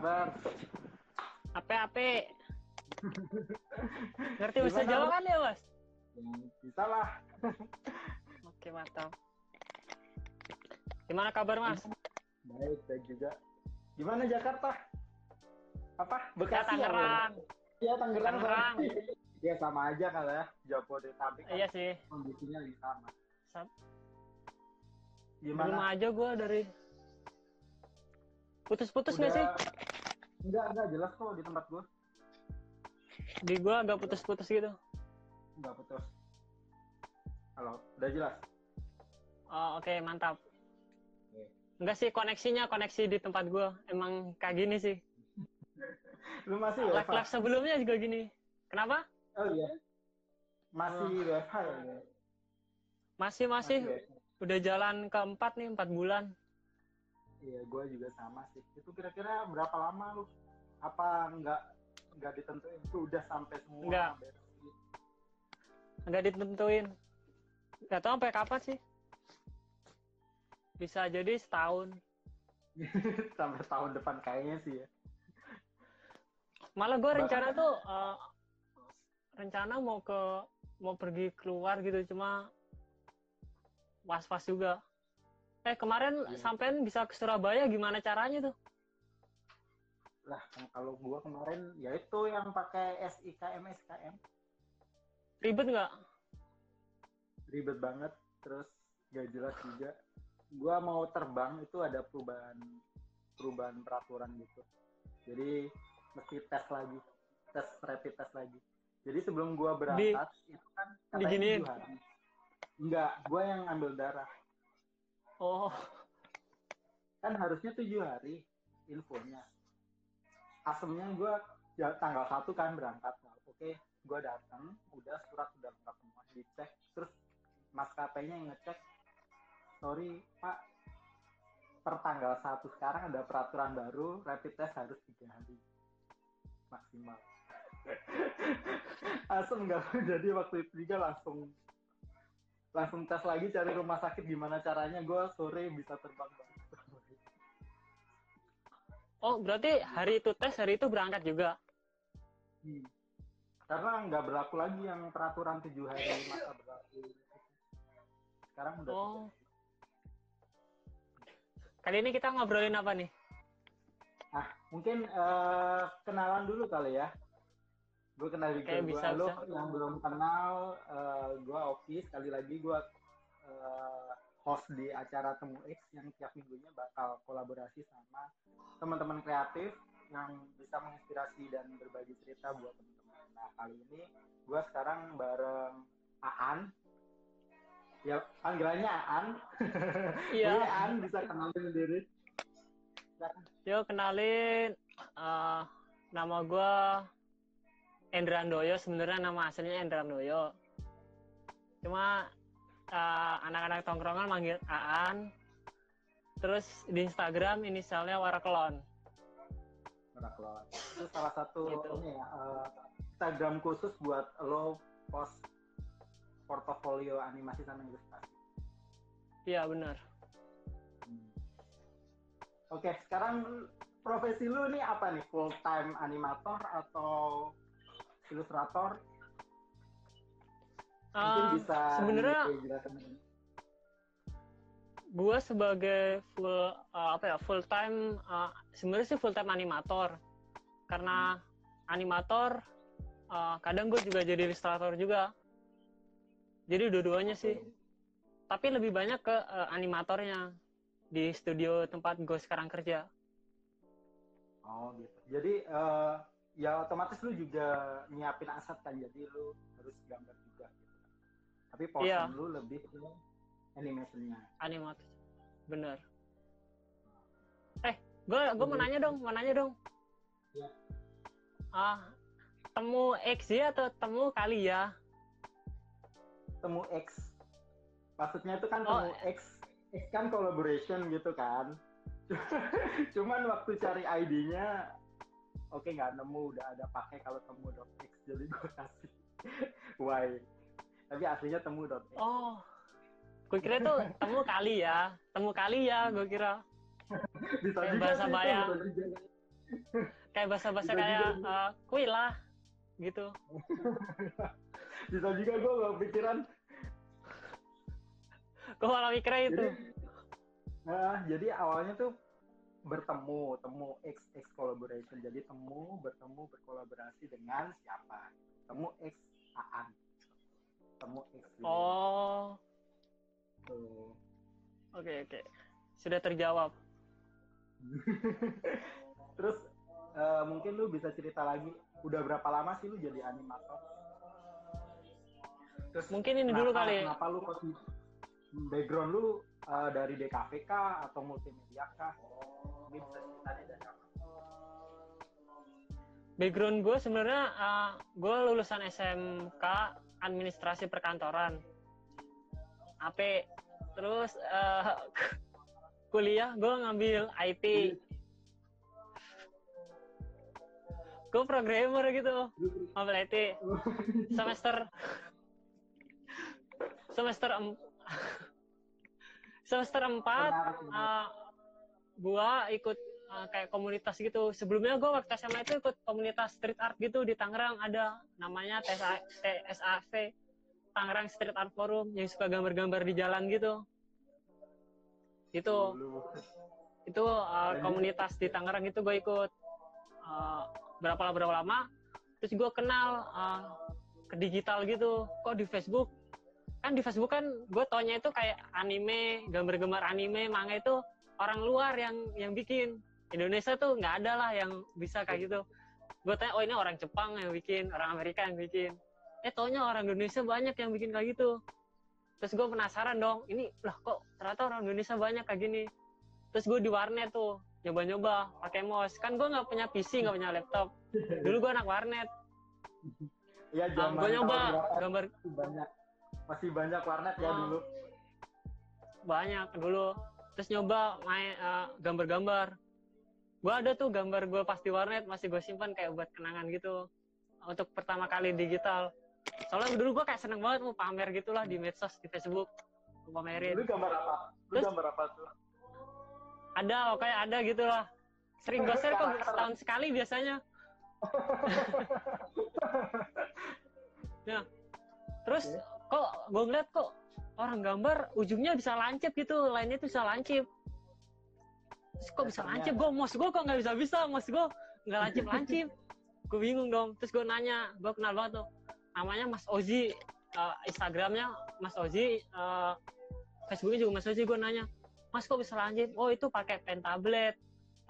kabar? Ape ape. Ngerti bahasa Jawa kan ya, Mas? Ya, bisa lah. Oke, mantap. Gimana kabar, Mas? Baik, baik juga. Gimana Jakarta? Apa? Ya, Bekasi Tangerang. Iya, Tangerang. Tangerang. Iya, sama aja kali ya. Jabodetabek kan Iya sih. kondisinya lebih sama. Sam- Gimana? aja gue dari putus-putus nggak sih? Enggak, enggak jelas kok di tempat gua. Di gue agak putus-putus gitu. Enggak putus. Halo, udah jelas? Oh, Oke, mantap. Oke. Enggak sih koneksinya koneksi di tempat gue emang kayak gini sih. Lu masih Live WFH? live sebelumnya juga gini. Kenapa? Oh iya. Masih WFH ya? Masih masih udah jalan keempat nih empat bulan. Iya, gue juga sama sih. Itu kira-kira berapa lama lu? Apa nggak nggak ditentuin? Itu udah sampai semua Nggak. Nggak ditentuin. Gak tau sampai kapan sih. Bisa jadi setahun. sampai tahun depan kayaknya sih ya. Malah gue Bahkan- rencana tuh eh, rencana mau ke mau pergi keluar gitu cuma was-was juga. Eh kemarin Iya. sampean bisa ke Surabaya gimana caranya tuh? Lah, kalau gua kemarin ya itu yang pakai SIKM SKM Ribet nggak? ribet banget, terus gak jelas juga. Gua mau terbang itu ada perubahan perubahan peraturan gitu. Jadi mesti tes lagi, tes rapid test lagi. Jadi sebelum gua berangkat itu kan katanya. Enggak, gua yang ambil darah. Oh, kan harusnya tujuh hari infonya. Asemnya gue ya, tanggal satu kan berangkat. Nah, oke gue datang udah surat udah lengkap semua dicek. Terus maskapainya yang ngecek sorry pak per tanggal satu sekarang ada peraturan baru rapid test harus tiga hari. Maksimal. Asem nggak jadi waktu itu juga langsung langsung tes lagi cari rumah sakit gimana caranya gue sore bisa terbang banget oh berarti hari itu tes hari itu berangkat juga. Hmm. Karena nggak berlaku lagi yang peraturan tujuh hari masa berlaku. Sekarang udah Oh. tidak. Kali ini kita ngobrolin apa nih? Ah, mungkin eh, kenalan dulu kali ya. Gue kenal juga Oke, gue. bisa, Lo yang belum kenal, eh, gue Oki. Sekali lagi gue eh, host di acara Temu X yang tiap minggunya bakal kolaborasi sama teman-teman kreatif yang bisa menginspirasi dan berbagi cerita buat teman-teman. Nah, kali ini gue sekarang bareng Aan. Ya, panggilannya Aan. Iya. Jadi Aan bisa kenalin diri. Silakan. Yuk kenalin, eh, nama gue Endra Andoyo. Sebenarnya nama aslinya Endra Andoyo. Cuma eh, anak-anak tongkrongan manggil Aan. Terus di Instagram inisialnya Warakelon. Meraklon. Itu salah satu Gitu. ini ya, eh, Instagram khusus buat lo post portofolio animasi sama ilustrasi. Iya benar. Oke, sekarang profesi lu nih apa nih? Full time animator atau ilustrator? Mungkin Eh, bisa sebenarnya dijelasin. gue sebagai full eh, apa ya full time eh, sebenarnya sih full time animator karena animator eh, kadang gue juga jadi ilustrator juga jadi dua-duanya sih tapi lebih banyak ke eh, animatornya di studio tempat gue sekarang kerja Oh gitu. Jadi eh, ya otomatis lu juga nyiapin aset kan, jadi lu harus gambar juga gitu. kan. Tapi portion Iya. lu lebih ke animationnya. animator bener eh gue gue mau nanya dong mau nanya dong Iya. ah temu XY atau temu kali ya Temu X. Maksudnya itu kan Oh, temu X, X kan collaboration gitu kan. Cuman waktu cari ID-nya oke nggak nemu udah ada pakai kalau temu .x jadi gue kasih Y. Tapi aslinya temu .x. Oh, gue kira tuh temu kali ya, temu kali ya, gue kira. bisa Kayak juga bahasa kayak bahasa-bahasa Bisa kayak uh, kui lah gitu. Bisa juga gue gak pikiran gue malah mikirnya itu. Jadi nah, jadi awalnya tuh bertemu temu X X collaboration. Jadi temu bertemu berkolaborasi dengan siapa? Temu X Aan. Temu X oh. Oke oke. Sudah terjawab. Terus eh, mungkin lu bisa cerita lagi udah berapa lama sih lu jadi animator? Terus mungkin ini dulu kenapa- kali kenapa lu kok background lu eh, dari DKV kah atau multimedia kah ini bisa ceritain dari apa background gue sebenarnya uh, gue lulusan SMK administrasi perkantoran. AP terus uh, kuliah gue ngambil IT gue programmer gitu ngambil IT semester semester em semester 4 Menarik, menarik. uh, gua ikut uh, kayak komunitas gitu. Sebelumnya gua waktu SMA itu ikut komunitas street art gitu di Tangerang. Ada namanya TSA TSAV Tangerang Street Art Forum yang suka gambar-gambar di jalan gitu. Itu. Itu uh, komunitas di Tangerang itu gue ikut uh, berapa berapa lama. Terus gue kenal uh, ke digital gitu. Kok di Facebook? Kan di Facebook kan gue taunya itu kayak anime gambar-gambar anime manga itu orang luar yang yang bikin. Indonesia tuh nggak ada lah yang bisa kayak gitu. Gue tanya oh ini orang Jepang yang bikin orang Amerika yang bikin. Eh taunya orang Indonesia banyak yang bikin kayak gitu. Terus gue penasaran dong ini lah kok ternyata orang Indonesia banyak kayak gini? Terus gue di warnet tuh nyoba-nyoba pakai mouse. Kan gue nggak punya PC nggak punya laptop. Dulu gue anak warnet. Iya, zaman gue nyoba gambar. Masih banyak masih banyak warnet ya dulu. banyak dulu terus nyoba main eh, gambar-gambar. Gue ada tuh gambar gue pas di warnet masih gue simpan kayak buat kenangan gitu untuk pertama kali digital. Soalnya dulu gue kayak seneng banget mau pamer gitulah di medsos di Facebook. Mau pamerin. Lu gambar apa? Lu Terus- gambar apa tuh? ada kayak ada gitu lah sering gue share kok setahun sekali biasanya. Ya terus kok gue ngeliat kok orang gambar ujungnya bisa lancip gitu lainnya tuh bisa lancip. Terus kok bisa lancip? Gue mos gue kok nggak bisa bisa? Mos gue nggak lancip lancip. Gue bingung dong. Terus gue nanya gue kenal banget tuh. Namanya Mas Ozi eh, Instagramnya Mas Ozi eh, Facebooknya juga Mas Ozi gue nanya Mas kok bisa lancip? Oh itu pakai pen tablet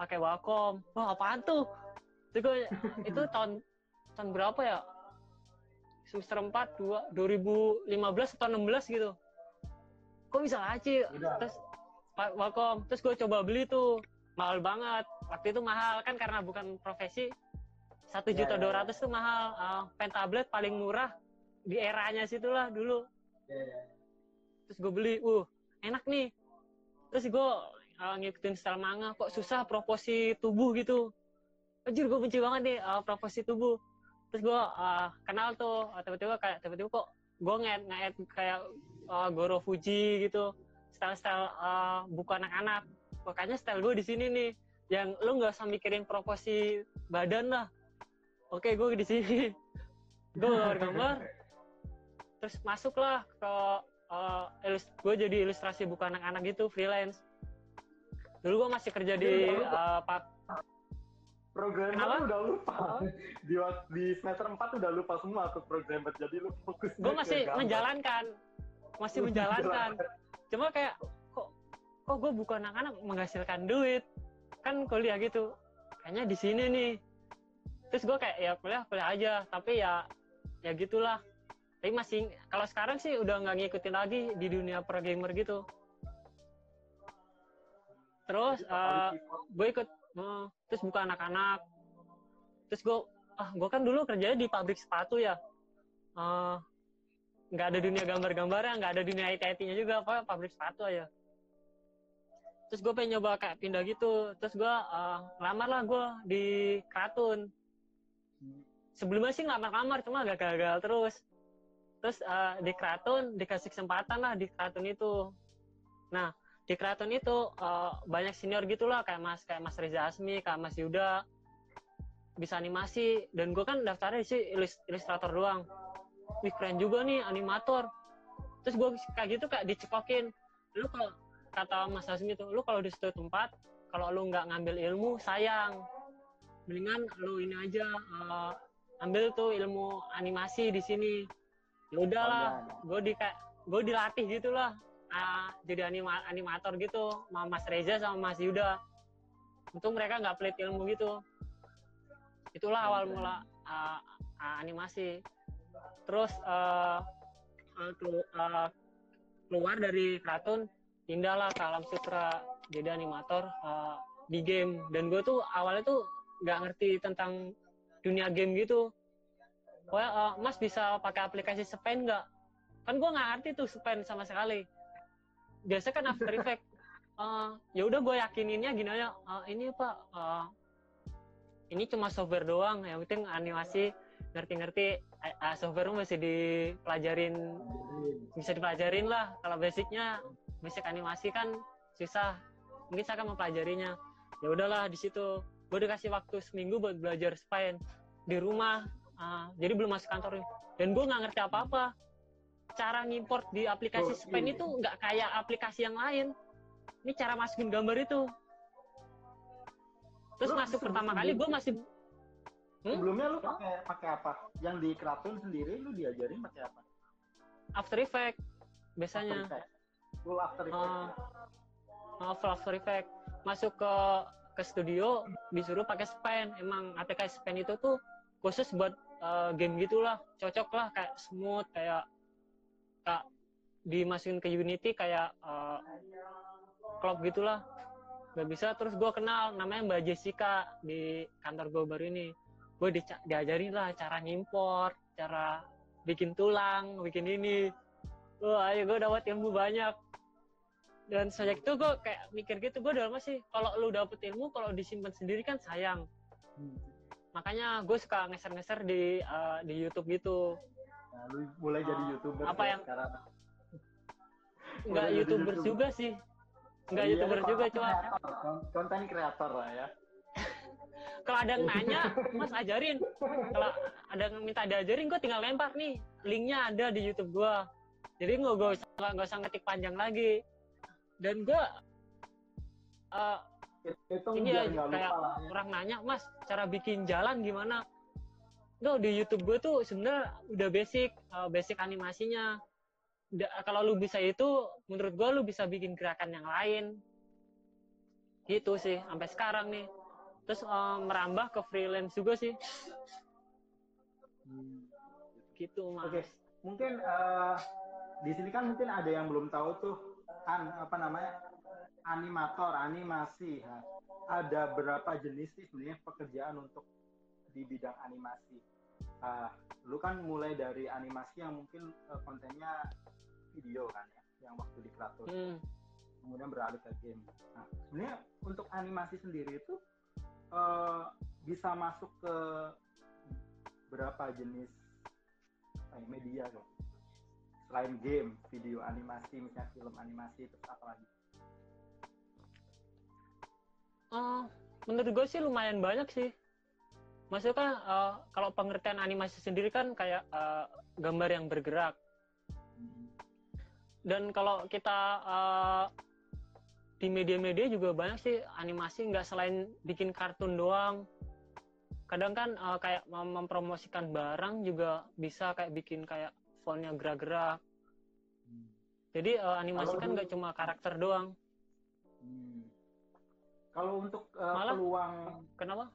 pakai Wacom. Wah apaan tuh? Itu gue itu tahun tahun berapa ya? Semester 4 2 2015 atau 16 gitu kok bisa laci Udah. terus Wacom terus gue coba beli tuh. Mahal banget. Waktu itu mahal. Kan karena bukan profesi. Satu Ya, juta ya, dua ya. ratus tuh mahal. Uh, pen tablet paling murah di eranya situlah dulu. Iya, terus gue beli uh enak nih. Terus gue uh, ngikutin style manga. Kok susah proporsi tubuh gitu? Anjir gue benci banget nih uh, proporsi tubuh. Terus gue uh, kenal tuh. Uh, tiba-tiba kayak tiba-tiba kok gue nge nge kayak uh, Goro Fuji gitu. Style-style uh, buku anak-anak. Makanya style gue di sini nih. Yang lu nggak usah mikirin proporsi badan lah. Oke gue di sini. Gue gambar. Terus masuklah ke uh, gue jadi ilustrasi buku anak-anak gitu freelance. Dulu gue masih kerja di uh, pak Programmer udah lupa. Di, di semester 4 udah lupa semua tuh programmer. Jadi lu fokus gue masih menjalankan. Masih menjalankan. Cuma kayak kok kok gue buku anak-anak menghasilkan duit? Kan kuliah gitu. Kayaknya di sini nih. Terus gue kayak ya kuliah kuliah aja. Tapi ya ya gitulah. Tapi masih kalau sekarang sih udah nggak ngikutin lagi di dunia pro gamer gitu. Terus eh, gue ikut eh, terus buka anak-anak. Terus gue ah gue kan dulu kerjanya di pabrik sepatu ya. Nggak ada dunia gambar-gambarnya nggak ada dunia IT IT-nya juga apa pabrik sepatu aja. Terus gue pengen nyoba kayak pindah gitu. Terus gue eh, ngelamar lah gue di Kratun sebelumnya sih ngelamar-lamar cuma agak gagal terus. Terus eh, di Kratun dikasih kesempatan lah di Kratun itu. Nah di Kraton itu uh, banyak senior gitulah kayak Mas kayak Mas Reza Asmi, kayak Mas Yuda bisa animasi dan gue kan daftarnya sih ilustrator doang. Wih keren juga nih animator. Terus gue kayak gitu kayak dicekokin. Lu kalau kata Mas Asmi itu, lu kalau di suatu tempat kalau lu nggak ngambil ilmu sayang. Mendingan lu ini aja uh, ambil tuh ilmu animasi di sini. Ya udahlah, gue di kayak gue dilatih gitulah uh, jadi anima animator gitu sama Mas Reza sama Mas Yuda. Untung mereka nggak pelit ilmu gitu. Itulah awal mula uh, uh, animasi. Terus uh, uh, keluar dari kartun pindahlah ke alam sutra jadi animator uh, di game. Dan gue tuh awalnya tuh nggak ngerti tentang dunia game gitu. Wah, uh, Mas bisa pakai aplikasi Spen nggak? Kan gue nggak ngerti tuh Spen sama sekali biasa kan After Effect. Uh, ya udah gue yakininnya gini aja. Uh, ini pak uh, ini cuma software doang. Yang penting animasi ngerti-ngerti uh, software masih dipelajarin bisa dipelajarin lah. Kalau basicnya basic animasi kan susah. Mungkin saya akan mempelajarinya. Ya udahlah di situ. Gue dikasih waktu seminggu buat belajar spine di rumah. Uh, jadi belum masuk kantor dan gue nggak ngerti apa-apa cara ngimport di aplikasi oh, Spen iya. itu nggak kayak aplikasi yang lain. Ini cara masukin gambar itu. Terus lu masuk pertama kali gue masih hmm? Sebelumnya lu pakai pakai apa? Yang di Kraton sendiri lu diajarin pakai apa? After Effect biasanya. After Effect. Full After Effect. Uh, full After Effect. Masuk ke ke studio disuruh pakai Spen. Emang aplikasi Spen itu tuh khusus buat uh, game gitulah, cocok lah kayak smooth kayak kak dimasukin ke Unity kayak uh, klub gitulah. Gak bisa terus gue kenal namanya Mbak Jessica di kantor gue baru ini. Gue di, diajarin lah cara ngimpor cara bikin tulang bikin ini. Wah ayo gue dapat ilmu banyak. Dan sejak itu gue kayak mikir gitu gue dalam sih kalau lu dapet ilmu kalau disimpan sendiri kan sayang. Hmm. makanya gue suka ngeser-ngeser di uh, di YouTube gitu Nah, lu mulai jadi ah, youtuber apa yang sekarang. Enggak youtuber, YouTuber. juga sih. Enggak iya, youtuber juga cuma konten kreator lah ya. Kalau ada yang nanya, Mas ajarin. Kalau ada yang minta diajarin, gue tinggal lempar nih. Linknya ada di YouTube gue. Jadi nggak gue nggak usah ngetik panjang lagi. Dan gue uh, ini ya kayak ya. orang nanya, Mas cara bikin jalan gimana? Enggak, di YouTube gue tuh sebenarnya udah basic, uh, basic animasinya. kalau lu bisa itu, menurut gue lu bisa bikin gerakan yang lain. Gitu sih, sampai sekarang nih. Terus uh, merambah ke freelance juga sih. Hmm. Gitu, Mas. Oke, okay. mungkin uh, di sini kan mungkin ada yang belum tahu tuh, kan apa namanya, animator, animasi. Ha. Ada berapa jenis sih sebenarnya pekerjaan untuk di bidang animasi. Uh, lu kan mulai dari animasi yang mungkin uh, kontennya video kan ya, yang waktu di Kratos. Hmm. Kemudian beralih ke game. Nah, sebenarnya untuk animasi sendiri itu uh, bisa masuk ke berapa jenis eh, media kan? Selain game, video animasi, misalnya film animasi, terus apa lagi? Uh, menurut gue sih lumayan banyak sih maksudnya kan uh, kalau pengertian animasi sendiri kan kayak uh, gambar yang bergerak. Dan kalau kita uh, di media-media juga banyak sih animasi nggak selain bikin kartun doang. Kadang kan uh, kayak mempromosikan barang juga bisa kayak bikin kayak fontnya gerak-gerak. Jadi uh, animasi kalau kan nggak cuma karakter doang. Hmm. kalau untuk uh, Malah, peluang kenapa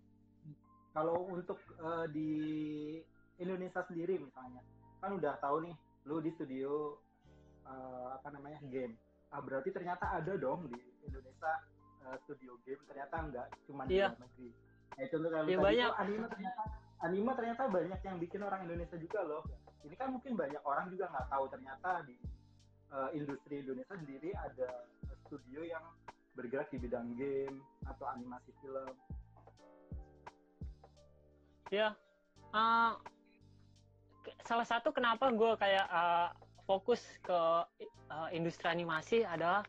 kalau untuk uh, di Indonesia sendiri misalnya kan udah tahu nih lu di studio uh, apa namanya game ah berarti ternyata ada dong di Indonesia uh, studio game ternyata enggak cuma di iya. luar negeri nah itu tuh kalau iya, banyak. anime ternyata anime ternyata banyak yang bikin orang Indonesia juga loh ini kan mungkin banyak orang juga nggak tahu ternyata di uh, industri Indonesia sendiri ada studio yang bergerak di bidang game atau animasi film ya. Uh, salah satu kenapa gue kayak uh, fokus ke uh, industri animasi adalah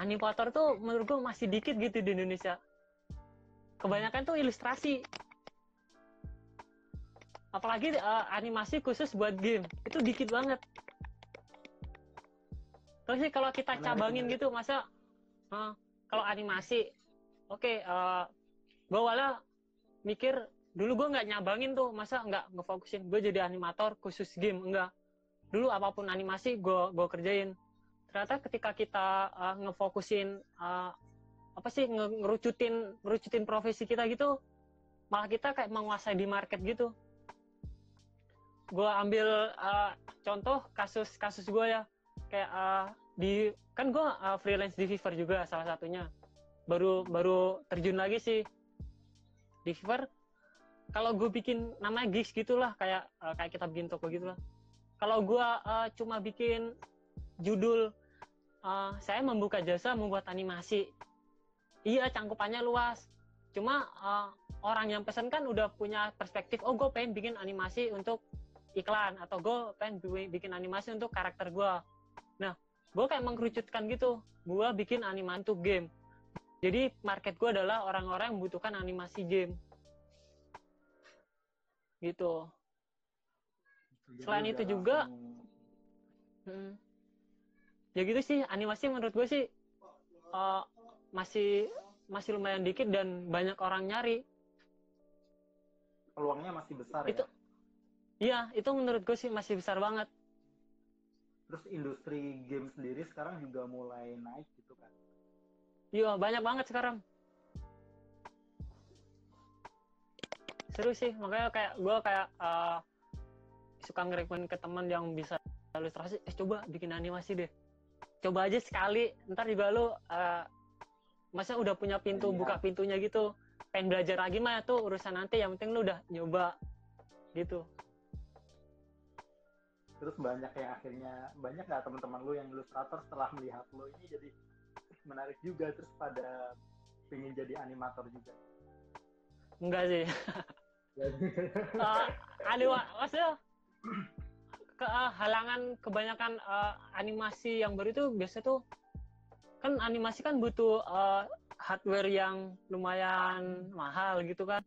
animator tuh menurut gue masih dikit gitu di Indonesia. Kebanyakan tuh ilustrasi. Apalagi uh, animasi khusus buat game. Itu dikit banget. Terus sih kalau kita cabangin gitu masa uh, kalau animasi oke okay, uh, gue awalnya mikir dulu gue nggak nyabangin tuh masa nggak ngefokusin? Gue jadi animator khusus game enggak. Dulu apa pun animasi gue gue kerjain. Ternyata ketika kita uh, ngefokusin uh, apa sih ngerucutin ngerucutin profesi kita gitu malah kita kayak menguasai di market gitu. Gue ambil uh, contoh kasus kasus gue ya. Kayak uh, di kan gue uh, freelance di Fiverr juga salah satunya. Baru baru terjun lagi sih. Di Fiverr kalau gue bikin namanya gigs gitulah kayak uh, kayak kita bikin toko gitulah. Kalau gue uh, cuma bikin judul uh, saya membuka jasa membuat animasi. Iya cangkupannya luas. Cuma uh, orang yang pesen kan udah punya perspektif oh gue pengen bikin animasi untuk iklan atau gue pengen bikin animasi untuk karakter gue nah gue kayak mengkerucutkan gitu. Gue bikin animasi untuk game. Jadi market gue adalah orang-orang yang membutuhkan animasi game gitu selain itu juga hmm, ya gitu sih animasi menurut gue sih uh, masih masih lumayan dikit dan banyak orang nyari peluangnya masih besar itu ya? Iya, itu menurut gue sih masih besar banget. Terus industri game sendiri sekarang juga mulai naik gitu kan? Iya, banyak banget sekarang. Seru sih, makanya kayak gue kayak uh, suka ngerekomen ke teman yang bisa ilustrasi, eh coba bikin animasi deh. Coba aja sekali, ntar juga lu uh, masa udah punya pintu, iya. buka pintunya gitu. Pengen belajar lagi mah tuh urusan nanti, yang penting lu udah nyoba gitu terus banyak yang akhirnya banyak nggak teman-teman lu yang ilustrator setelah melihat lu ini jadi menarik juga terus pada pengen jadi animator juga enggak sih uh, anima maksudnya ke uh, halangan kebanyakan uh, animasi yang baru itu biasa tuh kan animasi kan butuh uh, hardware yang lumayan mahal gitu kan.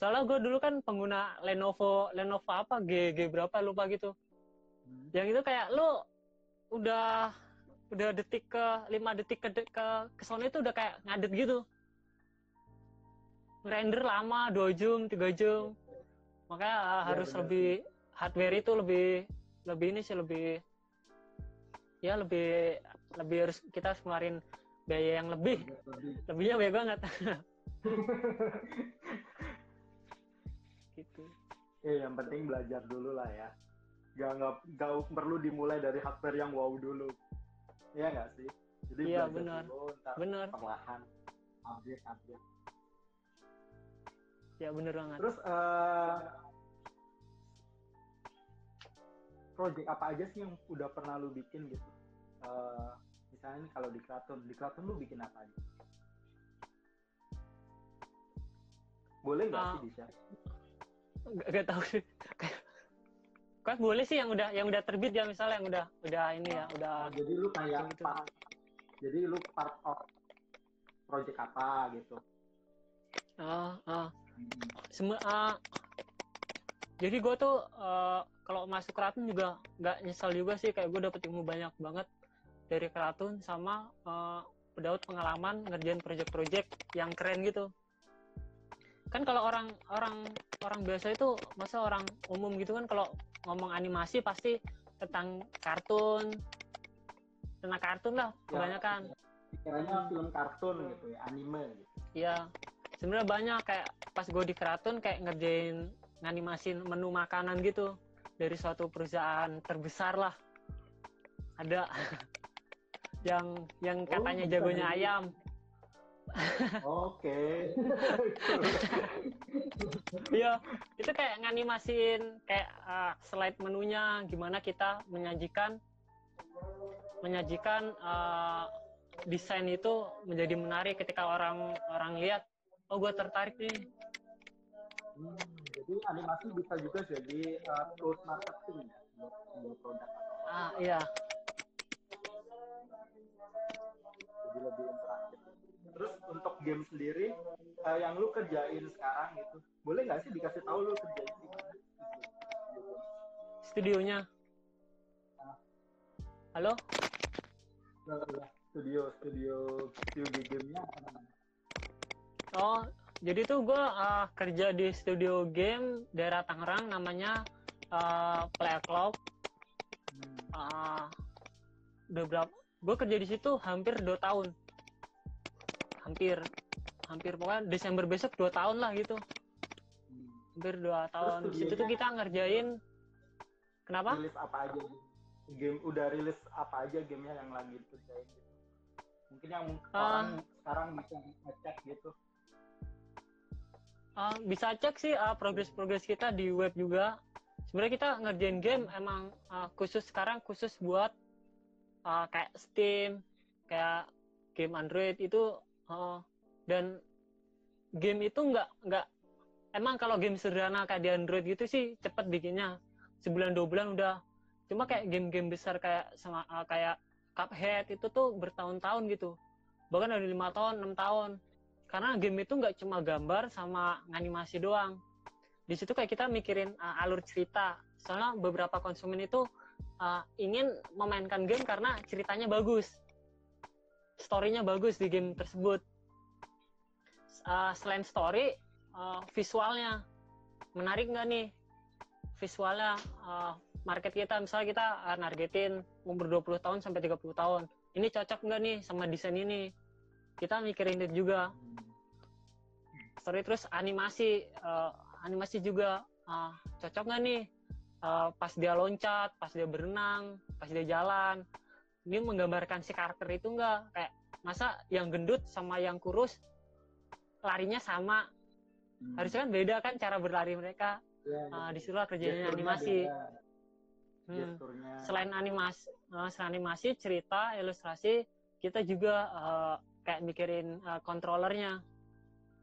Soalnya gue dulu kan pengguna Lenovo Lenovo apa G G berapa lupa gitu. Hmm. yang itu kayak lu udah udah detik ke lima detik ke ke ke sana itu udah kayak ngadet gitu render lama dua jam tiga jam. Makanya uh, ya, harus lebih sih. hardware itu lebih lebih ini sih lebih ya lebih lebih harus kita harus ngeluarin biaya yang lebih. Lebihnya banyak banget. Gitu. Ya yang penting belajar dulu lah ya. Gak nggak gak perlu dimulai dari hardware yang wow dulu. Iya nggak sih? Jadi iya, benar. dulu ntar benar. perlahan update update ya bener banget. Terus uh, project apa aja sih yang udah pernah lu bikin gitu? Uh, misalnya nih kalau di Kraton. Di Kraton lu bikin apa aja? Boleh nggak uh, sih di share gak, gak tahu sih. Kan boleh sih yang udah yang udah terbit ya misalnya yang udah udah ini ya udah jadi lu kayak gitu. part, jadi lu part of project apa gitu? Ah uh, uh. Semua uh, jadi gue tuh uh, kalau masuk keraton juga nggak nyesal juga sih kayak gue dapet ilmu banyak banget dari keraton sama uh, pengalaman ngerjain project-project yang keren gitu. Kan kalau orang orang orang biasa itu masa orang umum gitu kan kalau ngomong animasi pasti tentang kartun tentang kartun lah ya, kebanyakan. pikirannya film kartun gitu ya anime gitu. Iya sebenarnya banyak kayak pas gue di kartun kayak ngerjain nganimasin menu makanan gitu. Dari suatu perusahaan terbesar lah. Ada. Yang yang katanya oh, jagonya ayam. Oke. Iya, itu kayak nganimasin kayak uh, slide menunya gimana kita menyajikan menyajikan uh, desain itu menjadi menarik ketika orang orang lihat oh gue tertarik nih. Hmm, jadi animasi bisa juga jadi uh, tools marketing ya produk. Ah iya. Jadi lebih interaktif. Terus untuk game sendiri uh, yang lu kerjain sekarang gitu boleh nggak sih dikasih tahu lu kerjain di mana? Studionya. Halo? Studio studio studio gamenya oh jadi tuh gue uh, kerja di studio game daerah Tangerang namanya uh, Play Cloud hmm. uh, udah berapa gue kerja di situ hampir dua tahun. Hampir hampir pokoknya Desember besok dua tahun lah gitu. Hampir dua tahun. di situ tuh kita ngerjain kenapa? Rilis apa aja game udah rilis apa aja gamenya yang lagi dikerjain gitu. Mungkin yang uh, orang sekarang bisa ngecek gitu uh, bisa cek sih uh, progres-progres kita di web juga. Sebenarnya kita ngerjain game emang uh, khusus sekarang khusus buat uh, kayak Steam kayak game Android itu uh, dan game itu nggak nggak emang kalau game sederhana kayak di Android gitu sih cepet bikinnya. Sebulan dua bulan udah. Cuma kayak game-game besar kayak sama kayak Cuphead itu tuh bertahun-tahun gitu. Bahkan dari lima tahun enam tahun karena game itu nggak cuma gambar sama animasi doang di situ kayak kita mikirin uh, alur cerita soalnya beberapa konsumen itu uh, ingin memainkan game karena ceritanya bagus, storynya bagus di game tersebut. Uh, selain story, uh, visualnya menarik nggak nih? Visualnya uh, market kita misalnya kita uh, nargetin umur 20 tahun sampai 30 tahun. Ini cocok nggak nih sama desain ini? Kita mikirin itu juga. Story terus animasi, uh, animasi juga uh, cocok nggak nih uh, pas dia loncat, pas dia berenang, pas dia jalan. Ini menggambarkan si karakter itu enggak kayak masa yang gendut sama yang kurus larinya sama. Hmm. Harusnya kan beda kan cara berlari mereka. Ya, uh, di situlah kerjanya animasi. Hmm. Selain animasi, uh, selain animasi, cerita, ilustrasi, kita juga uh, kayak mikirin uh, kontrolernya.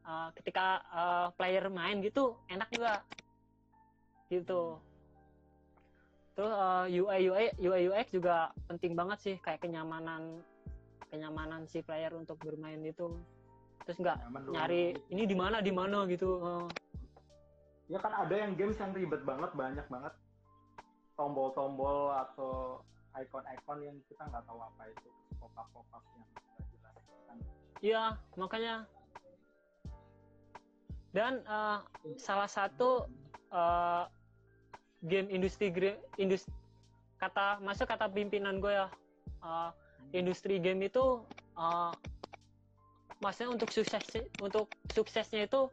Uh, ketika uh, player main gitu enak juga gitu. Terus uh, UI UI UI UX juga penting banget sih kayak kenyamanan kenyamanan si player untuk bermain itu terus nggak nyari ini di mana di mana gitu uh. ya kan ada yang games yang ribet banget banyak banget tombol-tombol atau icon-icon yang kita nggak tahu apa itu pop-up pop-up yang nggak jelas kan iya makanya. Dan uh, salah satu uh, game industri industri kata masa kata pimpinan gue ya uh, industri game itu uh, maksudnya untuk sukses untuk suksesnya itu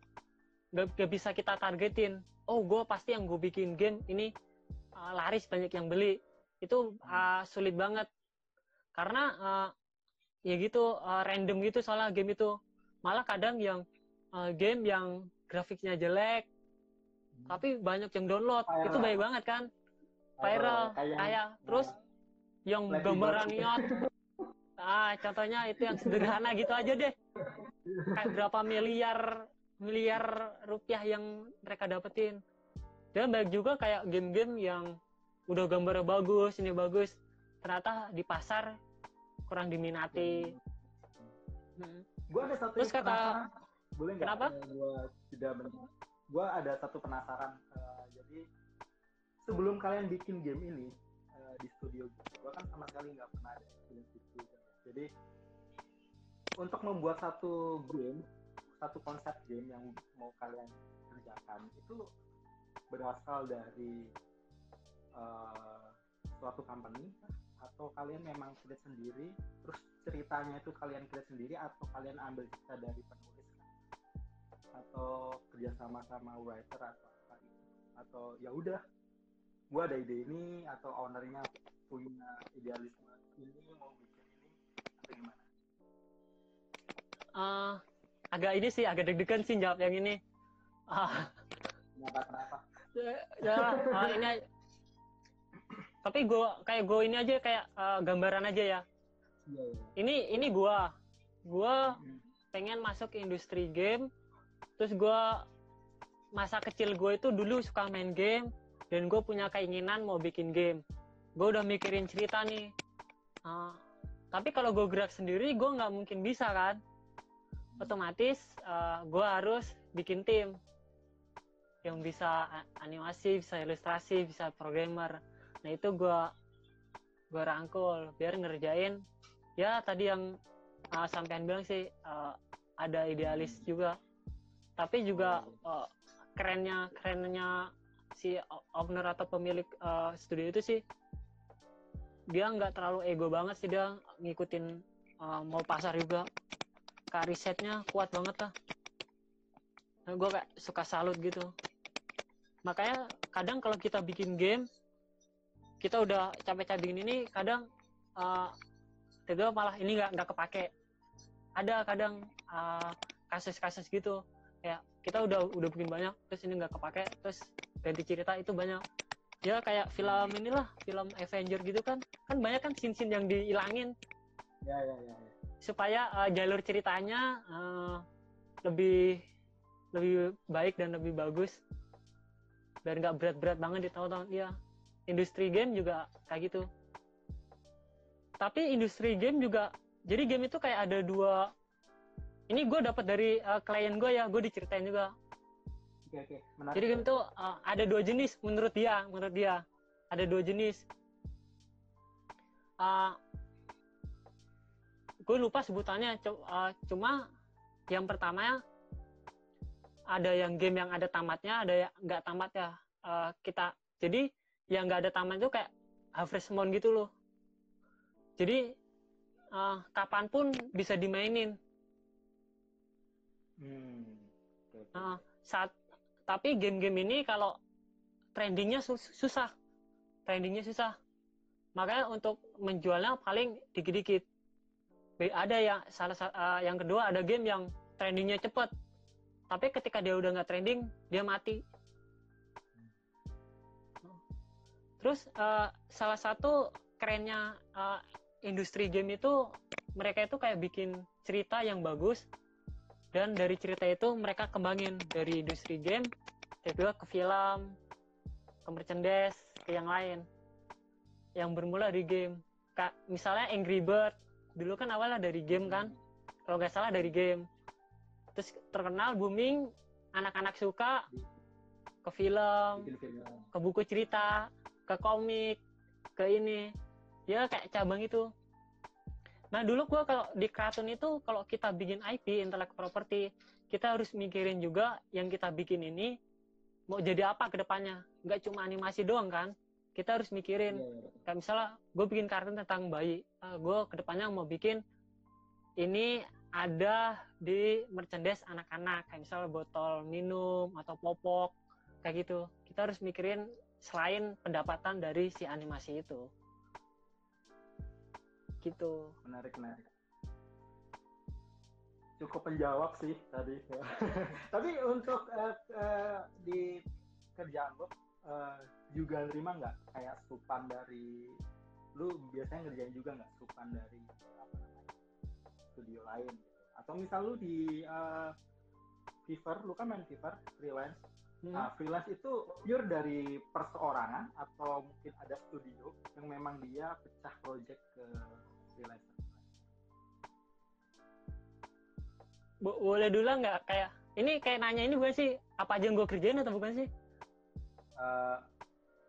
gak, gak bisa kita targetin. Oh gue pasti yang gue bikin game ini uh, laris banyak yang beli. Itu uh, sulit banget. Karena uh, ya gitu uh, random gitu soalnya game itu. Malah kadang yang uh, game yang grafiknya jelek tapi banyak yang download. Viral. itu baik banget kan? Viral kayak, kayak terus yang gambarannya ah contohnya itu yang sederhana gitu aja deh. Kayak berapa miliar miliar rupiah yang mereka dapetin. Dan baik juga kayak game-game yang udah gambarnya bagus ini bagus. Ternyata di pasar kurang diminati. Hmm. gue ada satu terus kata boleh nggak? Kenapa? Gue tidak gue ada satu penasaran. Uh, jadi sebelum kalian bikin game ini uh, di studio gue kan sama sekali nggak pernah ada di studio. Jadi untuk membuat satu game satu konsep game yang mau kalian kerjakan itu berasal dari uh, suatu company atau kalian memang create sendiri terus ceritanya itu kalian create sendiri atau kalian ambil cerita dari penulis atau kerja sama sama writer atau apa gitu. Atau ya udah gue ada ide ini atau ownernya punya idealisme ini mau bikin ini atau gimana? Uh, agak ini sih agak deg-degan sih jawab yang ini. Uh, kenapa kenapa ya, ya uh, ini tapi gue kayak gue ini aja kayak uh, gambaran aja ya. Yeah, yeah. ini ini gue gue hmm. pengen masuk industri game. Terus gue masa kecil gue itu dulu suka main game. Dan gue punya keinginan mau bikin game. Gue udah mikirin cerita nih. Uh, tapi kalau gue gerak sendiri gue nggak mungkin bisa kan? Otomatis uh, gue harus bikin tim yang bisa animasi bisa ilustrasi bisa programmer nah itu gue gue rangkul biar ngerjain. Ya tadi yang uh, sampean bilang sih uh, ada idealis juga. Tapi juga uh, kerennya kerennya si owner atau pemilik uh, studio itu sih dia nggak terlalu ego banget sih dia ngikutin uh, mau pasar juga. Kayak risetnya kuat banget lah. Nah, gue kayak suka salut gitu. Makanya kadang kalau kita bikin game kita udah capek-capek ini kadang uh, tiba malah ini nggak nggak kepake. Ada kadang uh, kasus-kasus gitu. Ya kita udah udah bikin banyak terus ini nggak kepake terus ganti cerita itu banyak. Ya kayak film inilah film Avenger gitu kan. Kan banyak kan scene-scene yang dihilangin. Ya ya ya, ya. supaya uh, jalur ceritanya uh, lebih lebih baik dan lebih bagus. Biar nggak berat-berat banget di tahun-tahun ya industri game juga kayak gitu tapi industri game juga jadi game itu kayak ada dua ini gue dapat dari uh, klien gue ya gue diceritain juga Oke, oke. Menarik. Jadi game itu uh, ada dua jenis menurut dia, menurut dia ada dua jenis. Uh, gue lupa sebutannya, uh, cuma yang pertama ada yang game yang ada tamatnya, ada yang nggak tamat ya. Uh, kita jadi yang nggak ada tamat itu kayak Harvest Moon gitu loh. Jadi uh, kapan pun bisa dimainin. Hmm. Uh, saat tapi game-game ini kalau trendingnya susah trendingnya susah makanya untuk menjualnya paling dikit-dikit ada yang salah uh, yang kedua ada game yang trendingnya cepat tapi ketika dia udah nggak trending dia mati terus uh, salah satu kerennya uh, industri game itu mereka itu kayak bikin cerita yang bagus. Dan dari cerita itu mereka kembangin dari industri game kedua ke film ke merchandise ke yang lain. Yang bermula di game. Kak misalnya Angry Bird. Dulu kan awalnya dari game kan. Kalau nggak salah dari game. Terus terkenal booming anak-anak suka ke film. ke buku cerita ke komik ke ini ya kayak cabang itu Nah dulu gue kalau di kartun itu kalau kita bikin IP intellectual property kita harus mikirin juga yang kita bikin ini mau jadi apa ke depannya. Nggak cuma animasi doang kan. Kita harus mikirin. Yeah. Kayak misalnya gue bikin kartun tentang bayi. Uh, gue ke depannya mau bikin ini ada di merchandise anak-anak. Kayak misalnya botol minum atau popok. Kayak gitu. Kita harus mikirin selain pendapatan dari si animasi itu. Gitu. Menarik menarik. Cukup menjawab sih tadi. Tapi untuk uh, uh, di kerjaan lo uh, juga nerima nggak kayak supan dari lu biasanya ngerjain juga nggak supan dari studio lain gitu? Atau misal lu di uh, Fever lu kan main Fever freelance. Nah, freelance itu pure dari perseorangan atau mungkin ada studio yang memang dia pecah project ke freelancer. Bo boleh dulu nggak kayak ini kayak nanya ini bukan sih apa aja yang gue kerjain atau bukan sih? Uh,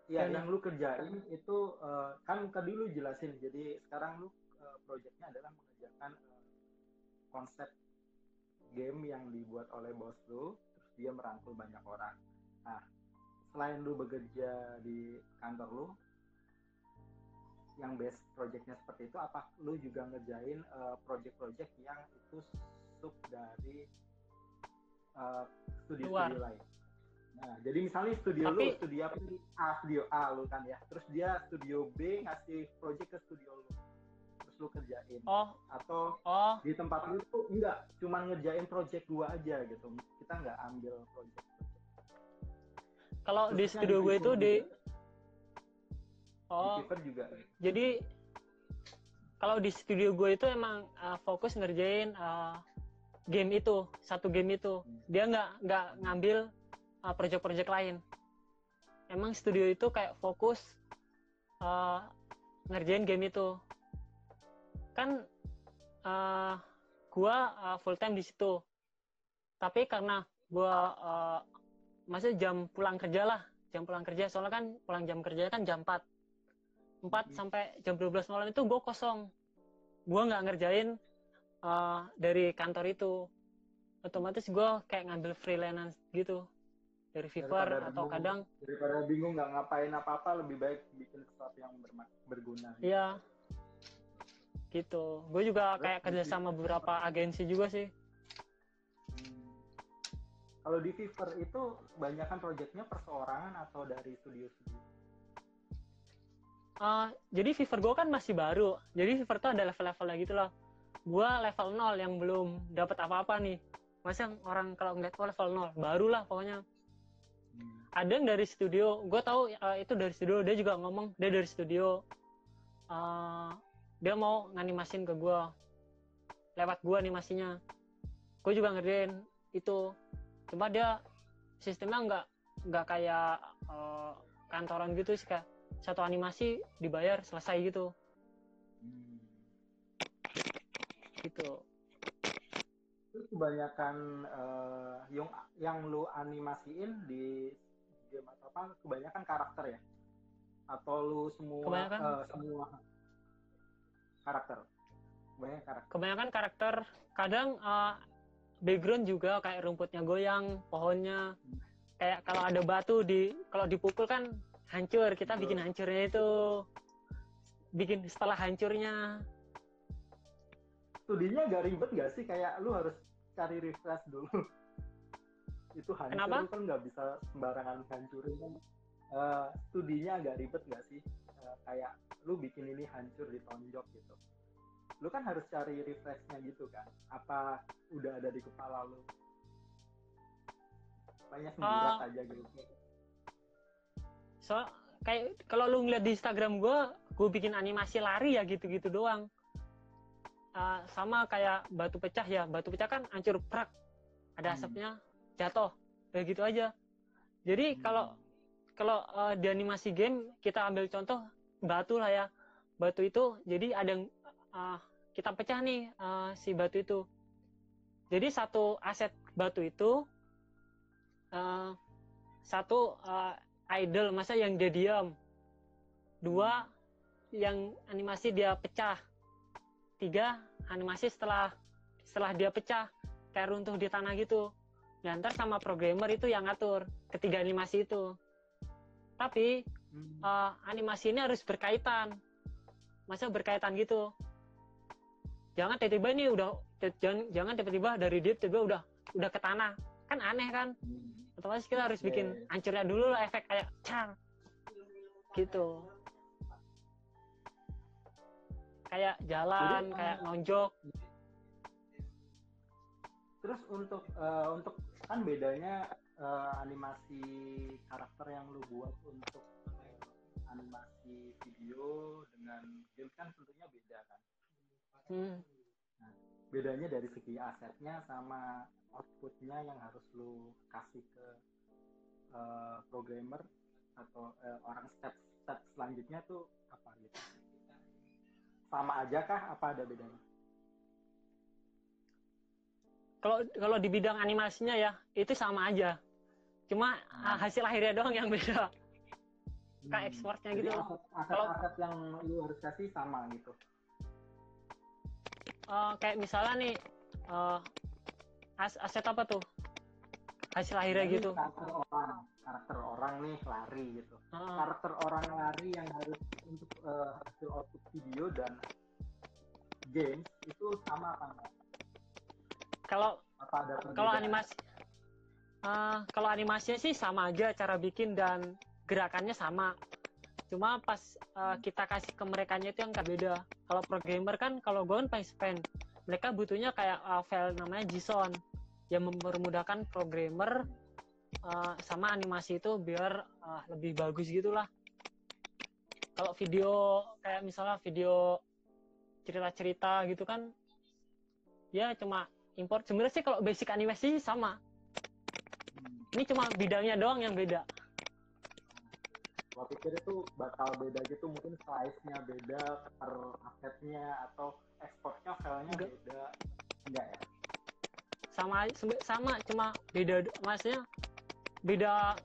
ya yang lu kerjain itu uh, kan tadi lu jelasin jadi sekarang lu uh, projectnya adalah mengerjakan uh, konsep game yang dibuat oleh bos lu dia merangkul banyak orang. Nah, selain lu bekerja di kantor lu, yang base projectnya seperti itu, apa lu juga ngerjain uh, project-project yang itu sub dari uh, studio-studio lain? Nah, jadi misalnya studio Tapi, lu, studio A, studio A lu kan ya, terus dia studio B ngasih project ke studio lu lu kerjain. Oh. Atau oh. di tempat lu tuh enggak cuma ngerjain project gua aja gitu. Kita nggak ambil project, kalau di studio gue itu di oh. Di juga. Jadi kalau di studio gue itu emang uh, fokus ngerjain uh, game itu satu game itu. Hmm. dia nggak nggak ngambil uh, project-project lain. Emang studio itu kayak fokus uh, ngerjain game itu kan uh, gua uh, full time di situ. Tapi karena gua uh, masih jam pulang kerja lah jam pulang kerja. Soalnya kan pulang jam kerja kan jam 4 4 hmm. sampai jam 12 malam itu gue kosong. Gue nggak ngerjain uh, dari kantor itu. Otomatis gue kayak ngambil freelance gitu. Dari Fiverr atau bingung, kadang daripada bingung nggak ngapain apa-apa lebih baik bikin sesuatu yang berguna. Iya gitu. Gue juga kayak kerja sama beberapa agensi juga sih. Hmm. kalau di Fiverr itu kebanyakan proyeknya perseorangan atau dari studio-studio uh, jadi Fiverr gue kan masih baru. Jadi Fiverr tuh ada level-levelnya gitu loh. Gue level 0 yang belum dapat apa-apa nih. Masa orang kalau ngeliat oh level 0 barulah pokoknya. Ada yang dari studio. Gue tahu uh, itu dari studio. Dia juga ngomong dia dari studio. Uh, dia mau nganimasin ke gue lewat gue animasinya. Gue juga ngerjain itu. Cuma dia sistemnya nggak nggak kayak uh, kantoran gitu sih kayak satu animasi dibayar selesai gitu. Hmm. gitu. Itu kebanyakan uh, yang yang lu animasiin di game atau apa? Kebanyakan karakter ya? Atau lu semua kebanyakan? uh, semua karakter. Kebanyakan karakter. Kebanyakan karakter kadang uh, background juga kayak rumputnya goyang pohonnya. Kayak kalau ada batu di kalau dipukul kan hancur kita bikin hancurnya itu. Bikin setelah hancurnya. Studinya agak ribet gak sih? Kayak lu harus cari refresh dulu. Itu hancur Kenapa? kan nggak bisa sembarangan hancurin kan. Uh, studinya agak ribet nggak sih? Uh, kayak lu bikin ini hancur di tonjok gitu. Lu kan harus cari refreshnya gitu kan. Apa udah ada di kepala lu? Banyak semburat uh, aja gitu. So kayak kalau lu ngeliat di Instagram gue gue bikin animasi lari ya gitu-gitu doang. Uh, sama kayak batu pecah ya. Batu pecah kan hancur prak. Ada hmm. asapnya jatuh. Kayak gitu aja. Jadi hmm. kalau kalau uh, di animasi game kita ambil contoh batu lah ya. Batu itu jadi ada yang uh, kita pecah nih uh, si batu itu. Jadi satu aset batu itu uh, satu uh, idol masa yang dia diam. Dua yang animasi dia pecah. Tiga animasi setelah setelah dia pecah kayak runtuh di tanah gitu. Diantar sama programmer itu yang ngatur ketiga animasi itu. Tapi hmm. uh, animasi ini harus berkaitan. Masa berkaitan gitu? Jangan tiba-tiba ini udah jangan jangan tiba-tiba dari deep tiba-tiba udah udah ke tanah. Kan aneh kan? Hmm. otomatis kita harus bikin yeah. hancurnya dulu lah efek kayak cang. Gitu. Kayak jalan Jadi, kayak nonjok terus untuk uh, untuk kan bedanya uh, animasi karakter yang lu buat untuk animasi video dengan game kan tentunya beda kan? Hmm. nah, bedanya dari segi asetnya sama outputnya yang harus lu kasih ke uh, programmer atau uh, orang step step selanjutnya tuh apa gitu? Sama aja kah? Apa ada bedanya? Kalau kalau di bidang animasinya ya itu sama aja. Cuma hmm. hasil akhirnya doang yang beda hmm. kayak ekspornya gitu. kalau aset yang lu harus kasih sama gitu. Uh, kayak misalnya nih uh, as aset apa tuh? Hasil akhirnya gitu. karakter orang karakter orang nih lari gitu. Uh. karakter orang lari yang harus untuk uh, hasil output video dan game itu sama apa enggak kalau kalau animasi uh, kalau animasinya sih sama aja cara bikin dan gerakannya sama. Cuma pas uh, kita kasih ke mereka itu yang nggak beda. Kalau programmer kan kalau gue kan Python mereka butuhnya kayak uh, file namanya JSON yang mempermudahkan programmer uh, sama animasi itu biar uh, lebih bagus gitulah. Kalau video kayak misalnya video cerita-cerita gitu kan ya cuma import. Sebenarnya sih kalau basic animasi sama. Ini cuma bidangnya doang yang beda Gua pikir itu bakal beda gitu, mungkin size-nya beda per asetnya atau ekspornya filenya Enggak. beda. Enggak ya? sama sama cuma beda maksudnya beda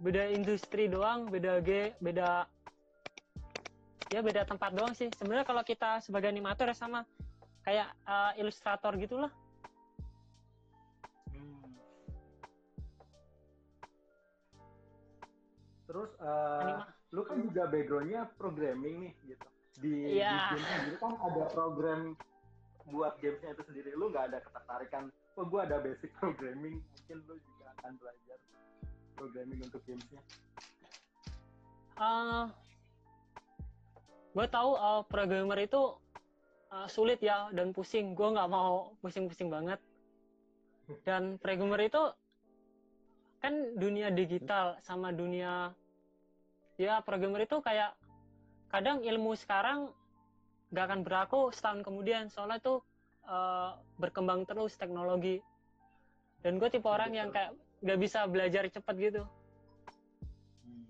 beda industri doang beda G beda ya beda tempat doang sih sebenarnya kalau kita sebagai animator ya sama kayak eh, ilustrator gitulah Terus Anima- lu kan juga backgroundnya programming nih gitu. Di, Iya. di game sendiri kan ada program buat gamesnya itu sendiri. Lu nggak ada ketertarikan, oh gue ada basic programming, mungkin lu juga akan belajar programming untuk gamesnya. eh gue tahu eh, programmer itu eh, sulit ya dan pusing gue nggak mau pusing-pusing banget dan programmer itu kan dunia digital sama dunia ya programmer itu kayak kadang ilmu sekarang nggak akan berlaku setahun kemudian soalnya itu eh, berkembang terus teknologi dan gue tipe orang yang kayak nggak bisa belajar cepet gitu Hmm.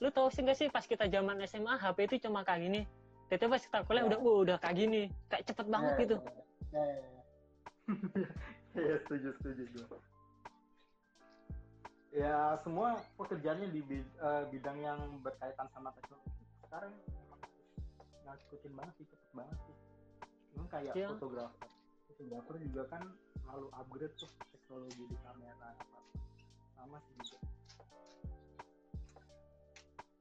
lu tau sih gak sih pas kita zaman SMA HP itu cuma kayak gini tapi pas kita kuliah Ya. udah uh, udah kayak gini kayak cepet banget Eh, gitu. Iya setuju setuju gue. Ya semua pekerjaannya di bid- eh, bidang yang berkaitan sama teknologi sekarang emang harus ngikutin banget sih cepet banget sih. Emang kayak Iya. fotografer, fotografer juga kan selalu upgrade tuh teknologi di kamera apa sama sih juga.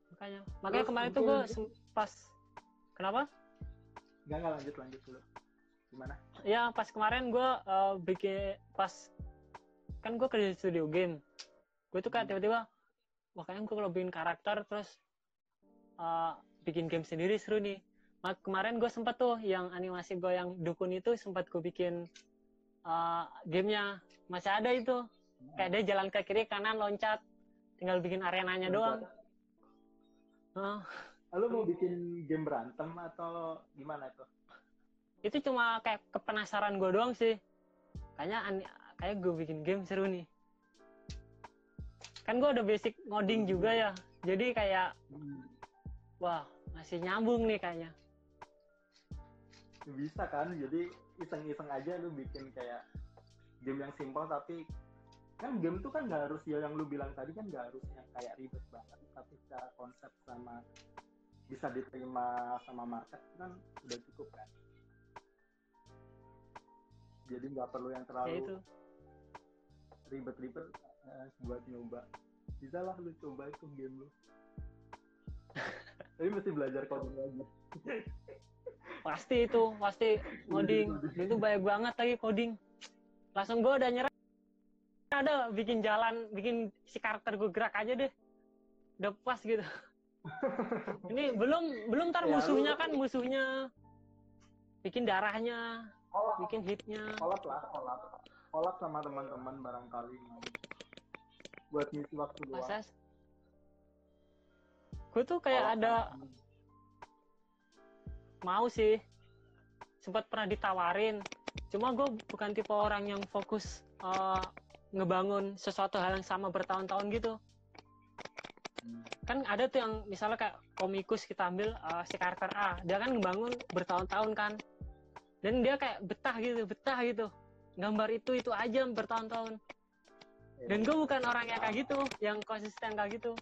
makanya makanya Terus kemarin tuh gue mungkin- pas kenapa Enggak enggak lanjut lanjut dulu. Gimana? ya pas kemarin gue bikin pas kan gue kerja di studio game gue tuh kayak Hmm. tiba-tiba wah kayaknya gue kalau bikin karakter terus eh, bikin game sendiri seru nih. Mak- kemarin gue sempet tuh yang animasi gue yang dukun itu sempat gue bikin eh, gamenya. Masih ada itu. Kayak dia jalan ke kiri kanan loncat. Tinggal bikin arenanya doang. Heeh. Lu mau bikin game berantem atau gimana itu? itu cuma kayak kepenasaran gue doang sih. Kayaknya kayak gue bikin game seru nih kan gue udah basic ngoding juga ya. Jadi kayak wah masih nyambung nih kayaknya. Bisa kan jadi iseng-iseng aja lu bikin kayak game yang simpel tapi kan game tuh kan nggak harus ya yang lu bilang tadi kan nggak harus yang kayak ribet banget tapi secara konsep sama bisa diterima sama market kan udah cukup kan. Jadi nggak perlu yang ya terlalu ribet-ribet eh, buat nyoba. Bisa lah lu coba itu game lu. Tapi mesti belajar coding lagi. Pasti itu pasti ngoding Dan itu banyak banget lagi coding. Langsung gue udah nyerah. Ada bikin jalan bikin si karakter gue gerak aja deh. Udah pas gitu. Ini belum belum ntar Ya, lu- musuhnya kan musuhnya. Bikin darahnya bikin hitnya. Kolab lah kolab kolab sama teman-teman barangkali buat ngisi waktu luang Masa gue tuh kayak Kolab ada sama- mau sih. Sempat pernah ditawarin. Cuma gue bukan tipe orang yang fokus eh, ngebangun sesuatu hal yang sama bertahun-tahun gitu. Hmm. kan ada tuh yang misalnya kayak komikus kita ambil eh, si karakter A. Dia kan ngebangun bertahun-tahun kan. Dan dia kayak betah gitu betah gitu. Gambar itu itu aja bertahun-tahun dan gue bukan orang yang kayak gitu yang konsisten kayak gitu.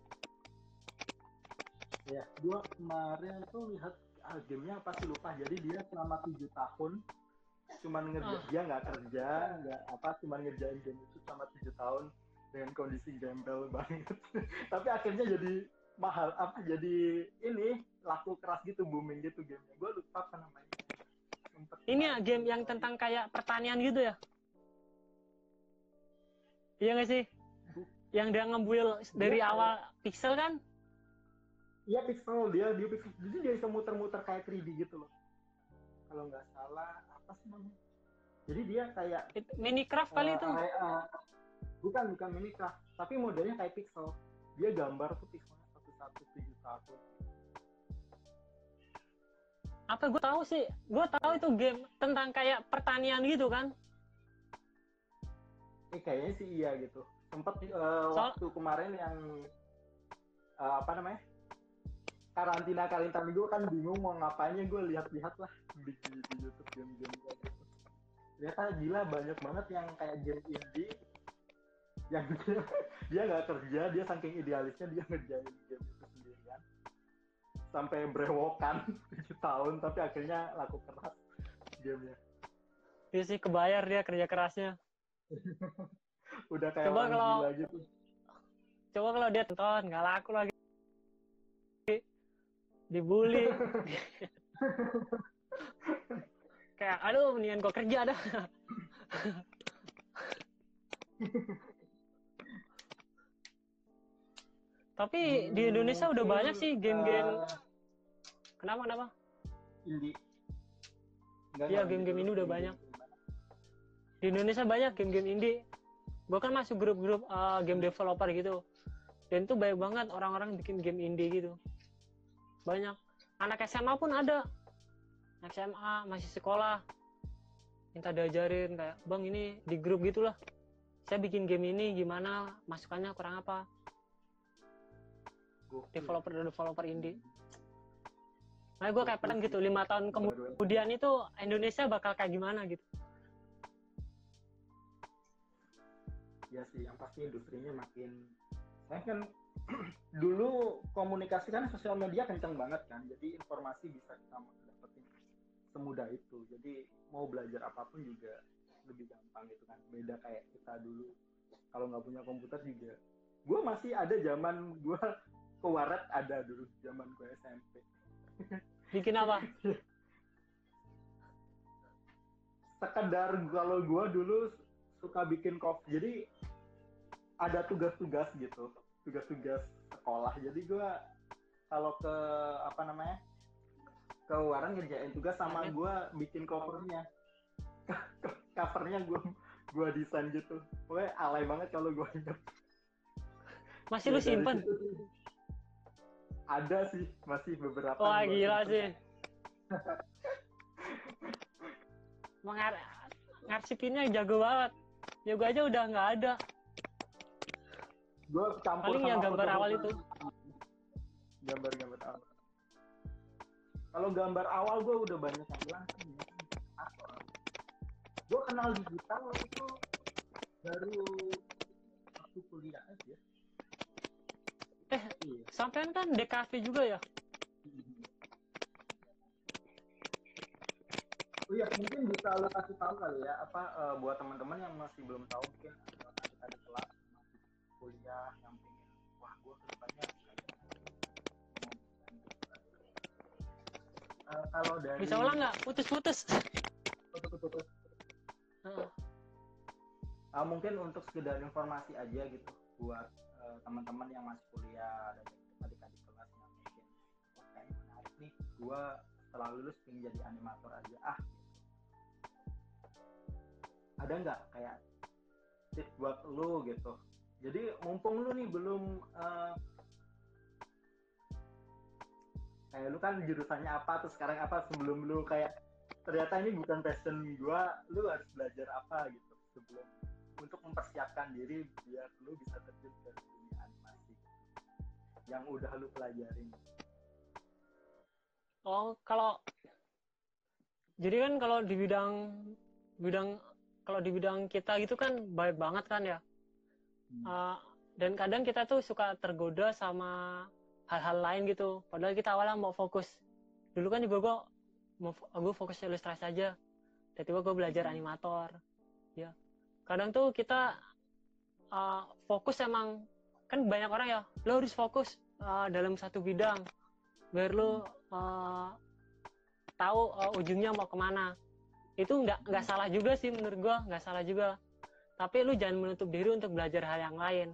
Ya gua kemarin tuh lihat ah, gamenya pasti lupa. Jadi dia selama tujuh tahun cuman ngerja Ah. dia nggak kerja nggak apa cuman ngerjain game itu selama tujuh tahun dengan kondisi gembel banget. Tapi akhirnya jadi mahal apa jadi ini laku keras gitu booming gitu gamenya. Gue lupa apa namanya. Ini ya game yang tentang kayak pertanian gitu ya iya gak sih yang dia ngambil dari Iya. awal pixel kan Iya pixel dia dia pixel jadi dia bisa muter-muter kayak 3D gitu loh. Kalau nggak salah apa sih namanya? Jadi dia kayak It- Minecraft kali eh, itu area- bukan bukan Minecraft, tapi modelnya kayak pixel. Dia gambar tuh pixelnya satu-satu tujuh satu. apa gue tahu sih gue tahu itu game tentang kayak pertanian gitu kan Eh kayaknya sih iya gitu. Sempet eh, Soal- waktu kemarin yang uh, apa namanya karantina karantina gue kan bingung mau ngapainnya gue lihat-lihat lah di, di, di YouTube game-game gitu ternyata gila banyak banget yang kayak game indie yang dia dia nggak kerja dia saking idealisnya dia ngerjain game itu sendirian sampai brewokan tujuh tahun tapi akhirnya laku keras gamenya Iya sih kebayar dia kerja kerasnya. Udah kayak Coba kalau- gitu. Coba kalau dia tonton nggak laku lagi. Dibully. Kayak aduh mendingan gua kerja dah. Tapi di Indonesia udah banyak sih game-game. eh, Kenapa kenapa? indie. Iya, game-game ini udah banyak. Di Indonesia banyak game-game indie. Gua kan masuk grup-grup uh, game developer gitu. Dan tuh banyak banget orang-orang bikin game indie gitu. Banyak. Anak SMA pun ada. Anak SMA masih sekolah. Minta diajarin kayak, "Bang, ini di grup gitulah. Saya bikin game ini gimana? Masukannya kurang apa?" Gokil. Developer developer indie. Nah, gue kayak pengen gitu, lima tahun kemudian itu Indonesia bakal kayak gimana gitu. Ya sih yang pasti industrinya makin saya kan dulu komunikasi kan sosial media kenceng banget kan jadi informasi bisa kita dapetin semudah itu. Jadi mau belajar apa pun juga lebih gampang gitu kan beda kayak kita dulu. Kalau nggak punya komputer juga. Gue masih ada zaman gue ke waret ada dulu zaman gue SMP Bikin apa? sekedar kalau gue dulu suka bikin kopi jadi ada tugas-tugas gitu tugas-tugas sekolah jadi gue kalau ke apa namanya ke warung ngerjain tugas sama gue bikin covernya covernya gue gue desain gitu pokoknya alay banget kalau gue inget Masih lu simpen? situ ada sih masih beberapa Wah gila sih. Mengar ngarsipinnya jago banget. Ya gue aja udah nggak ada. Gue campur Paling sama yang gambar foto-foto. awal itu. gambar-gambar awal kalau gambar awal gue udah banyak yang bilang kan gue kenal digital itu baru waktu kuliah aja Eh. iya Sampean kan DKV juga ya? Oh iya, mungkin bisa lo kasih tahu kali ya, apa eh, buat teman-teman yang masih belum tahu mungkin ada kelas kuliah yang pengen, wah gue ke depannya Eh, kalau dari Bisa ulang nggak? Putus-putus. Putus-putus. Heeh. Ah, mungkin untuk sekedar informasi aja gitu buat eh, teman-teman yang masih kuliah dan adik-adik kelas yang mungkin wah kayaknya menarik nih gua setelah lulus pengen jadi animator aja ah gitu. ada nggak kayak tips buat lu gitu jadi mumpung lu nih belum eh, kayak lu kan jurusannya apa terus sekarang apa sebelum lu kayak ternyata ini bukan passion gua lu harus belajar apa gitu sebelum untuk mempersiapkan diri biar lu bisa terjun ke dunia animasi yang udah lu pelajarin Oh kalau jadi kan kalau di bidang bidang kalau di bidang kita gitu kan baik banget kan ya. Uh, dan kadang kita tuh suka tergoda sama hal-hal lain gitu. Padahal kita awalnya mau fokus. Dulu kan juga gue mau gue fokus ilustrasi aja. Tiba-tiba gue belajar Hmm. animator. Ya. Kadang tuh kita uh, fokus emang kan banyak orang ya. Lo harus fokus uh, dalam satu bidang biar lo uh, tahu uh, ujungnya mau ke mana. Itu nggak nggak salah juga sih menurut gue nggak salah juga. Tapi lu jangan menutup diri untuk belajar hal yang lain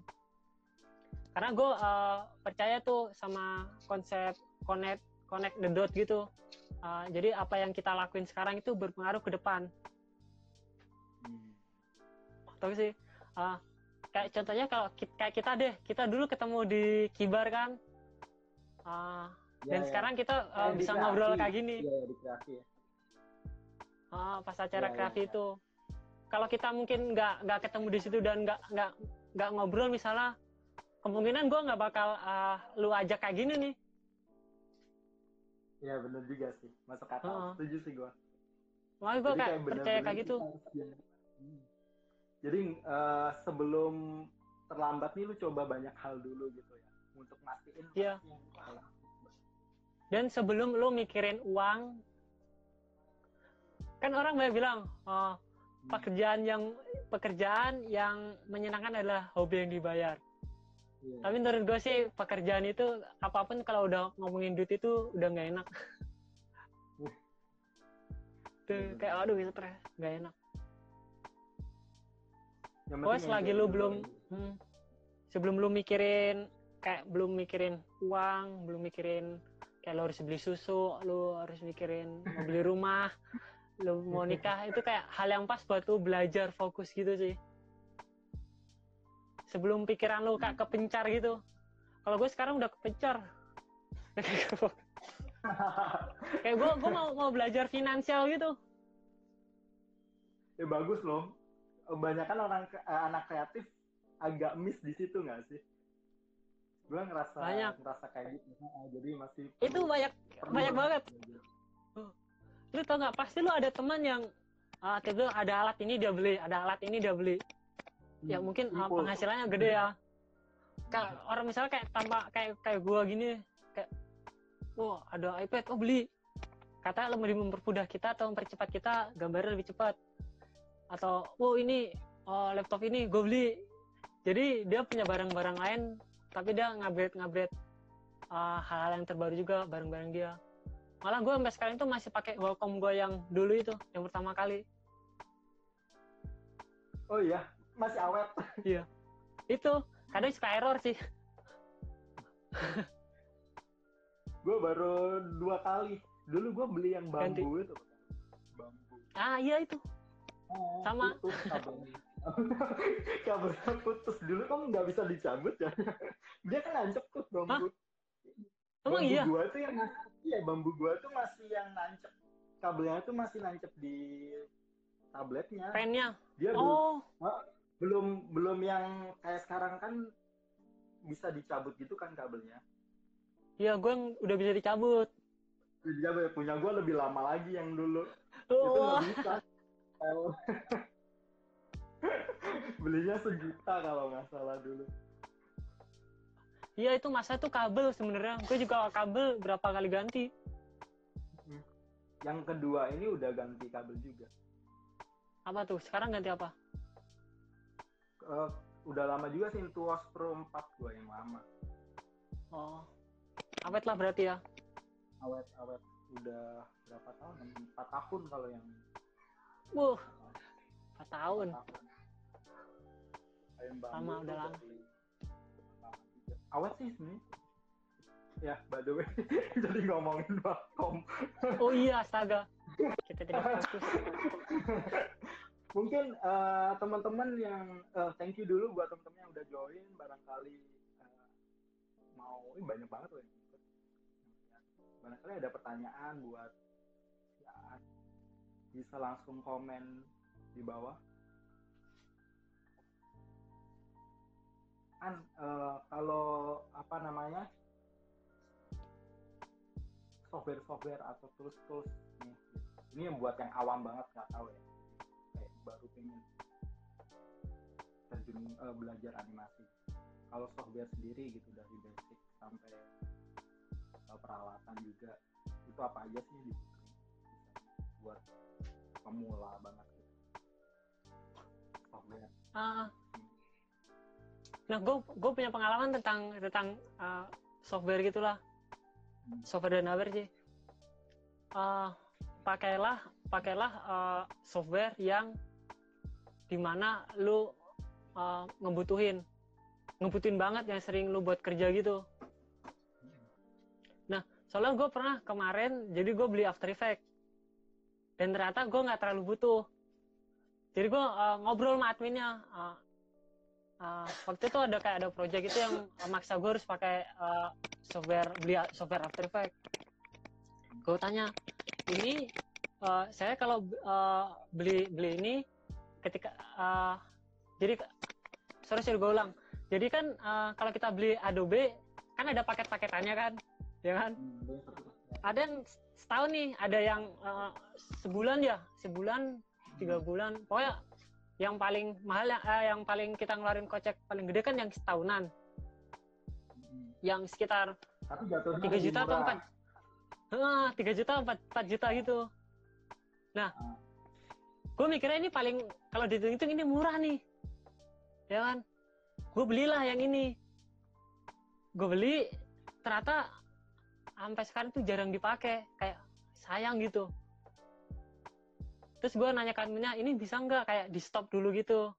karena gue percaya tuh sama konsep connect connect the dot gitu Uh, jadi apa yang kita lakuin sekarang itu berpengaruh ke depan Hmm. tahu sih Uh, kayak contohnya kalau kayak kita deh kita dulu ketemu di kibar kan Uh, Ya, dan ya. sekarang kita uh, bisa ngobrol kayak gini ya, di kreasi ya. Uh, pas acara Ya, ya, kreasi ya. itu kalau kita mungkin nggak nggak ketemu di situ dan nggak nggak nggak ngobrol misalnya kemungkinan gue nggak bakal uh, lu ajak kayak gini nih Iya bener juga sih, masuk akal. Heeh. Setuju sih gue. makanya gue kayak percaya kayak gitu Hmm. Jadi eh, sebelum terlambat nih lu coba banyak hal dulu gitu ya, untuk mastiin. Iya. yang kayak- dan sebelum lu mikirin uang kan orang banyak bilang oh, pekerjaan yang pekerjaan yang menyenangkan adalah hobi yang dibayar Iya. tapi menurut gue sih pekerjaan itu apa pun kalau udah ngomongin duit itu udah nggak enak Uh. tuh kayak aduh stres nggak enak Pokoknya penting selagi lu belum hmm, sebelum lu mikirin kayak belum mikirin uang, belum mikirin kayak lu harus beli susu, lu harus mikirin mau beli rumah, lu mau nikah itu kayak hal yang pas buat lu belajar fokus gitu sih. Sebelum pikiran lu kayak kepencar gitu. Kalau gue sekarang udah kepencar. kayak gue gue mau mau belajar finansial gitu. ya bagus loh. Kebanyakan orang eh, anak kreatif agak miss di situ nggak sih? Gue ngerasa Banyak. ngerasa kayak gitu. Jadi masih Itu banyak banyak banget. belajar. Lu tau nggak? Pasti lu ada teman yang ah tiba ada alat ini dia beli ada alat ini dia beli. Ya Hmm, mungkin ah, impulse. penghasilannya gede ya. Kayak orang misalnya kayak tanpa kayak kayak gua gini kayak wah ada iPad oh beli. Kata lebih mempermudah kita atau mempercepat kita gambarnya lebih cepat. Atau oh ini oh, laptop ini gue beli. Jadi dia punya barang-barang lain tapi dia ngupgrade ngupgrade ah, hal-hal yang terbaru juga barang-barang dia malah gue sampai sekarang itu masih pakai Wacom gue yang dulu itu yang pertama kali Oh iya, masih awet. itu kadang suka error sih Gue baru dua kali. Dulu gue beli yang Ganti. bambu itu. Bambu. ah iya itu Oh, Sama. Putus kabelnya. kabelnya putus. Dulu kan nggak bisa dicabut ya. Dia kan nancep tuh bambu. emang bambu iya gua tuh yang iya bambu gua tuh masih yang nancep kabelnya tuh masih nancep di tabletnya. pennya Dia belum oh belum belum yang kayak sekarang kan bisa dicabut gitu kan kabelnya. iya gue udah bisa dicabut Dia punya gua lebih lama lagi yang dulu. Itu oh nggak bisa. Belinya sejuta kalau nggak salah dulu. Iya itu masa itu kabel sebenarnya gue juga kabel berapa kali ganti Yang kedua ini udah ganti kabel juga. apa tuh sekarang ganti apa Eh, udah lama juga sih Intuos Pro 4 gua yang lama. oh awet lah berarti ya Awet awet udah berapa tahun? Empat tahun kalau yang Wuh, 4 tahun. tahun. Ayam bambu Lama, tuh udah lama. dari. Awet sih sebenarnya. Ya, by the way, jadi ngomongin Wacom. Oh iya, astaga. Kita tidak fokus. Mungkin eh, teman-teman yang eh, thank you dulu buat teman-teman yang udah join barangkali eh, mau ini banyak banget loh yang ikut. Barangkali ada pertanyaan buat ya, bisa langsung komen di bawah. Kan eh, kalau apa namanya software-software atau tools-tools nih, ini yang buat yang awam banget nggak tahu ya. Kayak baru pengen terjun eh, belajar animasi. Kalau software sendiri gitu dari basic sampai eh, peralatan juga itu apa aja sih yang dibutuhin? Buat pemula banget gitu. software. Ah. Nah, gue gue punya pengalaman tentang tentang uh, software gitulah, software dan hardware sih. Uh, pakailah pakailah uh, software yang di mana lu uh, ngebutuhin ngebutuhin banget yang sering lu buat kerja gitu. Nah, soalnya gue pernah kemarin jadi gue beli After Effects dan ternyata gue nggak terlalu butuh. Jadi gue uh, ngobrol sama adminnya. uh, Uh, waktu itu ada kayak ada project itu yang maksa gue harus pakai uh, software beli software After Effects. Gue tanya, ini uh, saya kalau uh, beli beli ini ketika uh, jadi sorry sorry gue ulang, jadi kan uh, kalau kita beli Adobe kan ada paket-paketannya kan ya kan ada yang setahun nih ada yang uh, sebulan ya sebulan tiga bulan pokoknya yang paling mahal uh, yang paling kita ngeluarin kocek paling gede kan yang setahunan. Hmm. yang sekitar tiga juta atau empat? Tiga juta empat empat juta gitu. Nah Ah. gue mikirnya ini paling kalau dihitung-hitung ini murah nih. Ya kan? Gue belilah yang ini. Gue beli ternyata sampai sekarang tuh jarang dipakai. Kayak sayang gitu terus gue nanya ke adminnya ini bisa nggak kayak di stop dulu gitu?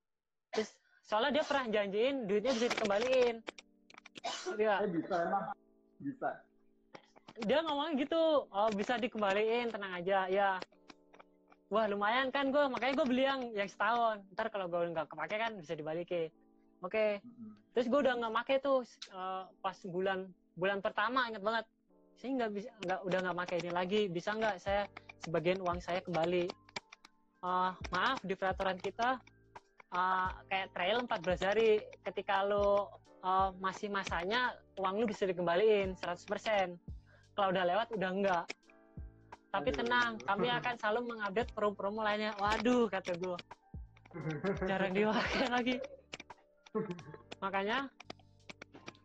Terus soalnya dia pernah janjiin duitnya bisa dikembaliin. Dia Eh bisa emang? Bisa. dia ngomong gitu oh bisa dikembaliin tenang aja. Ya wah lumayan kan gue makanya gue beli yang yang setahun. Ntar kalau gue nggak kepake kan bisa dibalikin. Oke. Hmm. terus gue udah nggak make tuh eh, pas bulan bulan pertama inget banget. Saya nggak bisa nggak udah nggak make ini lagi. Bisa nggak saya sebagian uang saya kembali Eh, maaf di peraturan kita eh, kayak trial 14 hari. Ketika lo eh, masih masanya uang lu bisa dikembaliin 100% kalau udah lewat udah enggak. Tapi Aduh. tenang kami akan selalu mengupdate promo-promo lainnya. Waduh kata gue jarang dipakai lagi. Makanya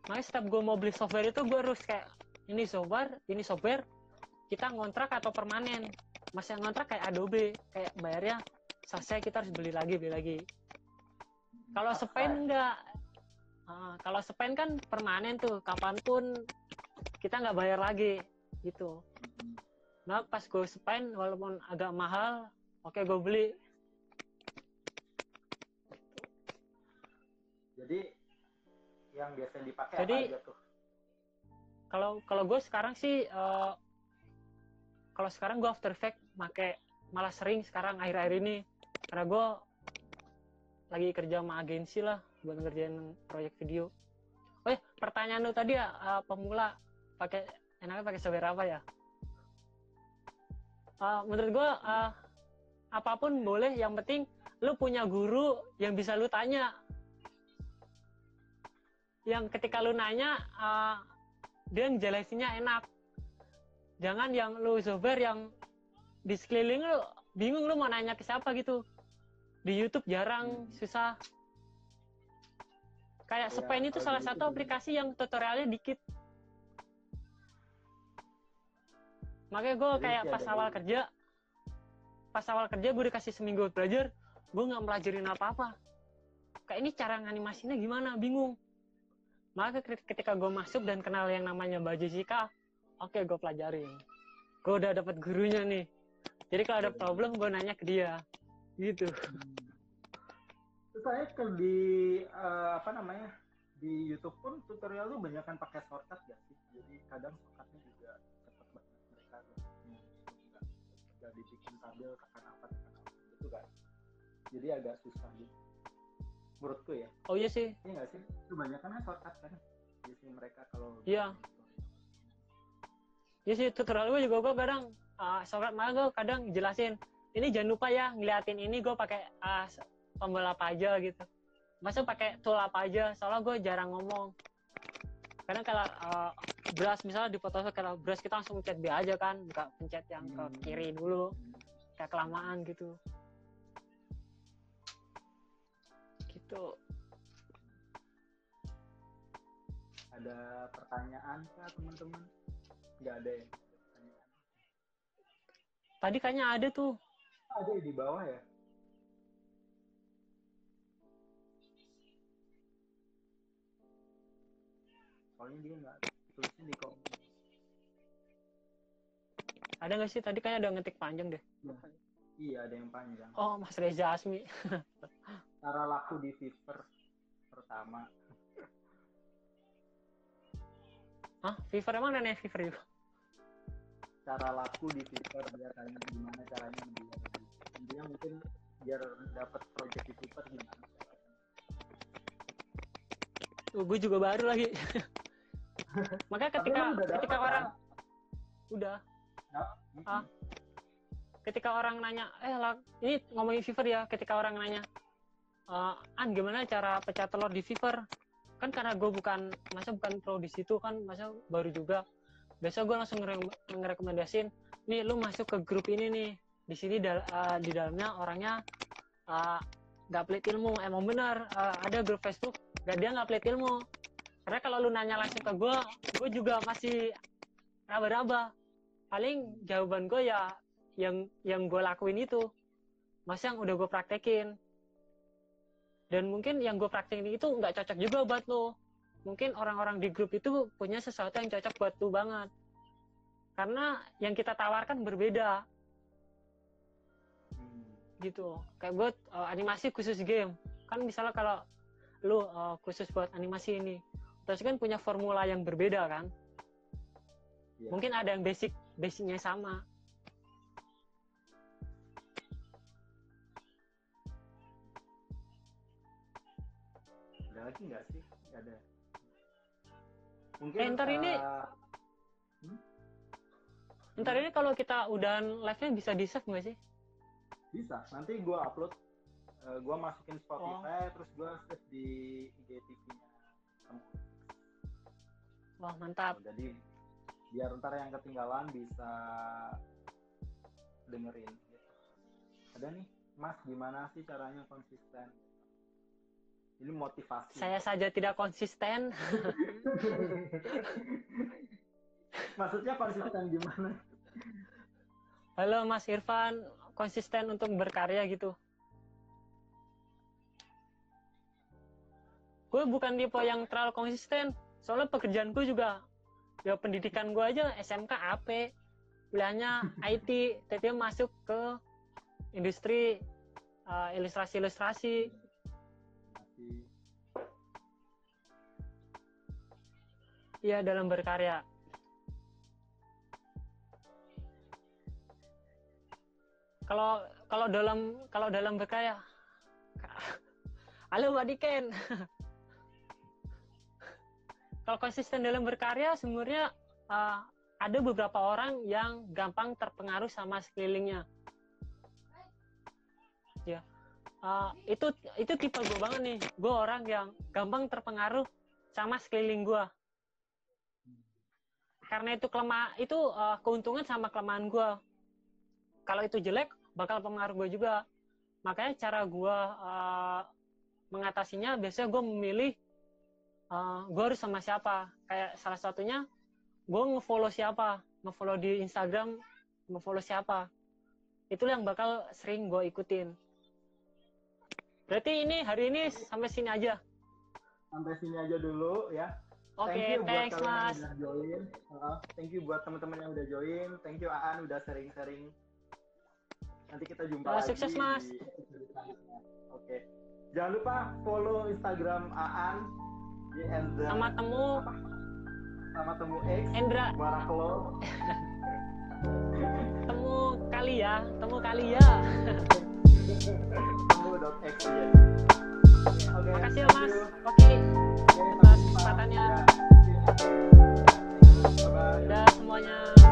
makanya setiap gue mau beli software itu gue harus kayak ini software ini software kita ngontrak atau permanen masih ngontrak kayak Adobe kayak bayarnya selesai kita harus beli lagi beli lagi. Kalau spend enggak? Ah, kalau spend kan permanen tuh kapan pun kita nggak bayar lagi gitu. Nah pas gue spend walaupun agak mahal oke gue beli. Jadi yang biasa dipakai Jadi- apa aja tuh? kalau kalau gue sekarang sih eh, kalau sekarang gue After Effects make malah sering sekarang akhir-akhir ini karena gue lagi kerja sama agensi lah buat ngerjain proyek video. Oh ya, pertanyaan lu tadi ya eh, pemula pakai enaknya pakai software apa ya? Eh, menurut gue eh, apa pun boleh, yang penting lu punya guru yang bisa lu tanya. Yang ketika lu nanya eh, dia ngejelasinnya enak jangan yang lu software yang di sekeliling lu bingung lu mau nanya ke siapa gitu. Di YouTube jarang Hmm. susah. Kayak Ya, Spine itu salah satu aplikasi yang tutorialnya dikit. Makanya gue kayak pas awal di- kerja pas awal kerja gue dikasih seminggu belajar gue nggak melajarin apa-apa. Kayak ini cara nganimasinya gimana? Bingung. Maka ketika gue masuk dan kenal yang namanya Mbak Jessica oke gue pelajarin. Gue udah dapat gurunya nih jadi kalau ada problem gue nanya ke dia gitu Terus saya ke di eh, apa namanya di YouTube pun tutorial lu banyak kan pakai shortcut ya sih. Jadi kadang shortcutnya juga cepet banget mereka nggak nggak nggak dibikin tabel tekan apa tekan apa gitu kan. Jadi agak susah gitu. Menurutku ya. oh iya sih Iya nggak sih? Kebanyakan kan shortcut kan. Jadi mereka kalau Iya. iya sih tutorial gue juga gue kadang uh, sobat malah gue kadang jelasin ini jangan lupa ya ngeliatin ini gue pakai uh, tombol apa aja gitu masa pakai tool apa aja soalnya gue jarang ngomong karena kalau uh, brush misalnya di Photoshop kalau brush kita langsung pencet B aja kan bukan pencet yang ke Hmm. kiri dulu kayak kelamaan gitu gitu ada pertanyaan kah teman-teman? Nggak ada ya? Tadi kayaknya ada tuh Ada di bawah ya? Soalnya dia nggak tulisnya di kolom. ada nggak sih tadi kayaknya ada ngetik panjang deh Iya, ada yang panjang. oh Mas Reza Asmi Cara laku di Fiverr pertama. Hah? Fever emang ada nih Fever juga? Cara laku di Fiverr dia tanya gimana caranya biar intinya mungkin biar dapat project di Fiverr gimana caranya. Uh, gue juga baru lagi. Makanya Tapi ketika udah dapet, ketika kan? orang udah Mm-mm. Ah. ketika orang nanya eh lah ini ngomongin Fever ya ketika orang nanya "Eh, an gimana cara pecah telur di Fever kan karena gue bukan masa bukan pro di situ kan masa baru juga biasa gue langsung ngere- ngerekomendasiin nih lu masuk ke grup ini nih. Di sini dal- uh, di dalamnya orangnya uh, nggak pelit ilmu. Emang benar uh, ada grup Facebook gak dia nggak pelit ilmu. Karena kalau lu nanya langsung ke gue gue juga masih raba-raba. Paling jawaban gue ya yang yang gue lakuin itu. Masa yang udah gue praktekin? Dan mungkin yang gue praktekin itu nggak cocok juga buat lo mungkin orang-orang di grup itu punya sesuatu yang cocok buat lo banget karena yang kita tawarkan berbeda Hmm. gitu kayak buat uh, animasi khusus game kan misalnya kalau lu uh, khusus buat animasi ini terus kan punya formula yang berbeda kan Iya. mungkin ada yang basic basicnya sama Ada lagi nggak sih? Ada. Mungkin Eh, ntar ini- eh, ntar ini kalau kita udahan live-nya bisa di save nggak sih bisa. Nanti gue upload, eh, gue masukin Spotify, terus gue save di IGTV-nya. wah mantap Jadi biar ntar yang ketinggalan bisa dengerin. Gitu. Ada nih, Mas, gimana sih caranya konsisten? Ini motivasi. saya saja tidak konsisten. Maksudnya konsisten gimana? halo Mas Irfan. Konsisten untuk berkarya gitu. Gue bukan tipe yang terlalu konsisten. Soalnya pekerjaan gue juga ya pendidikan gue aja SMK AP kuliahnya IT tapi masuk ke industri uh, ilustrasi-ilustrasi ya dalam berkarya. Kalau kalau dalam kalau dalam berkarya halo Mbak Diken. Kalau konsisten dalam berkarya sebenarnya uh, ada beberapa orang yang gampang terpengaruh sama sekelilingnya. Ya. Uh, itu itu tipe gue banget nih. Gue orang yang gampang terpengaruh sama sekeliling gue karena itu kelemah itu uh, keuntungan sama kelemahan gue kalau itu jelek bakal pengaruh gue juga. Makanya cara gue uh, mengatasinya biasanya gue memilih uh, gue harus sama siapa. Kayak salah satunya gue ngefollow siapa? Ngefollow di Instagram ngefollow siapa? Itu yang bakal sering gue ikutin. Berarti ini hari ini sampai sini aja. Sampai sini aja dulu ya. Oke buat thanks mas yang udah join. Uh, thank you buat teman-teman yang udah join. Thank you Aan udah sharing-sharing. Nanti kita jumpa Uh, lagi. sukses, Mas. di. Oke. Jangan lupa follow Instagram Aan di Endra. sama temu apa? Sama temu X. Endra Baraklo. temu kali ya temu kali ya temu dot X ya. Oke. makasih ya mas oke atas jumpa kesempatannya. Iya. Udah semuanya.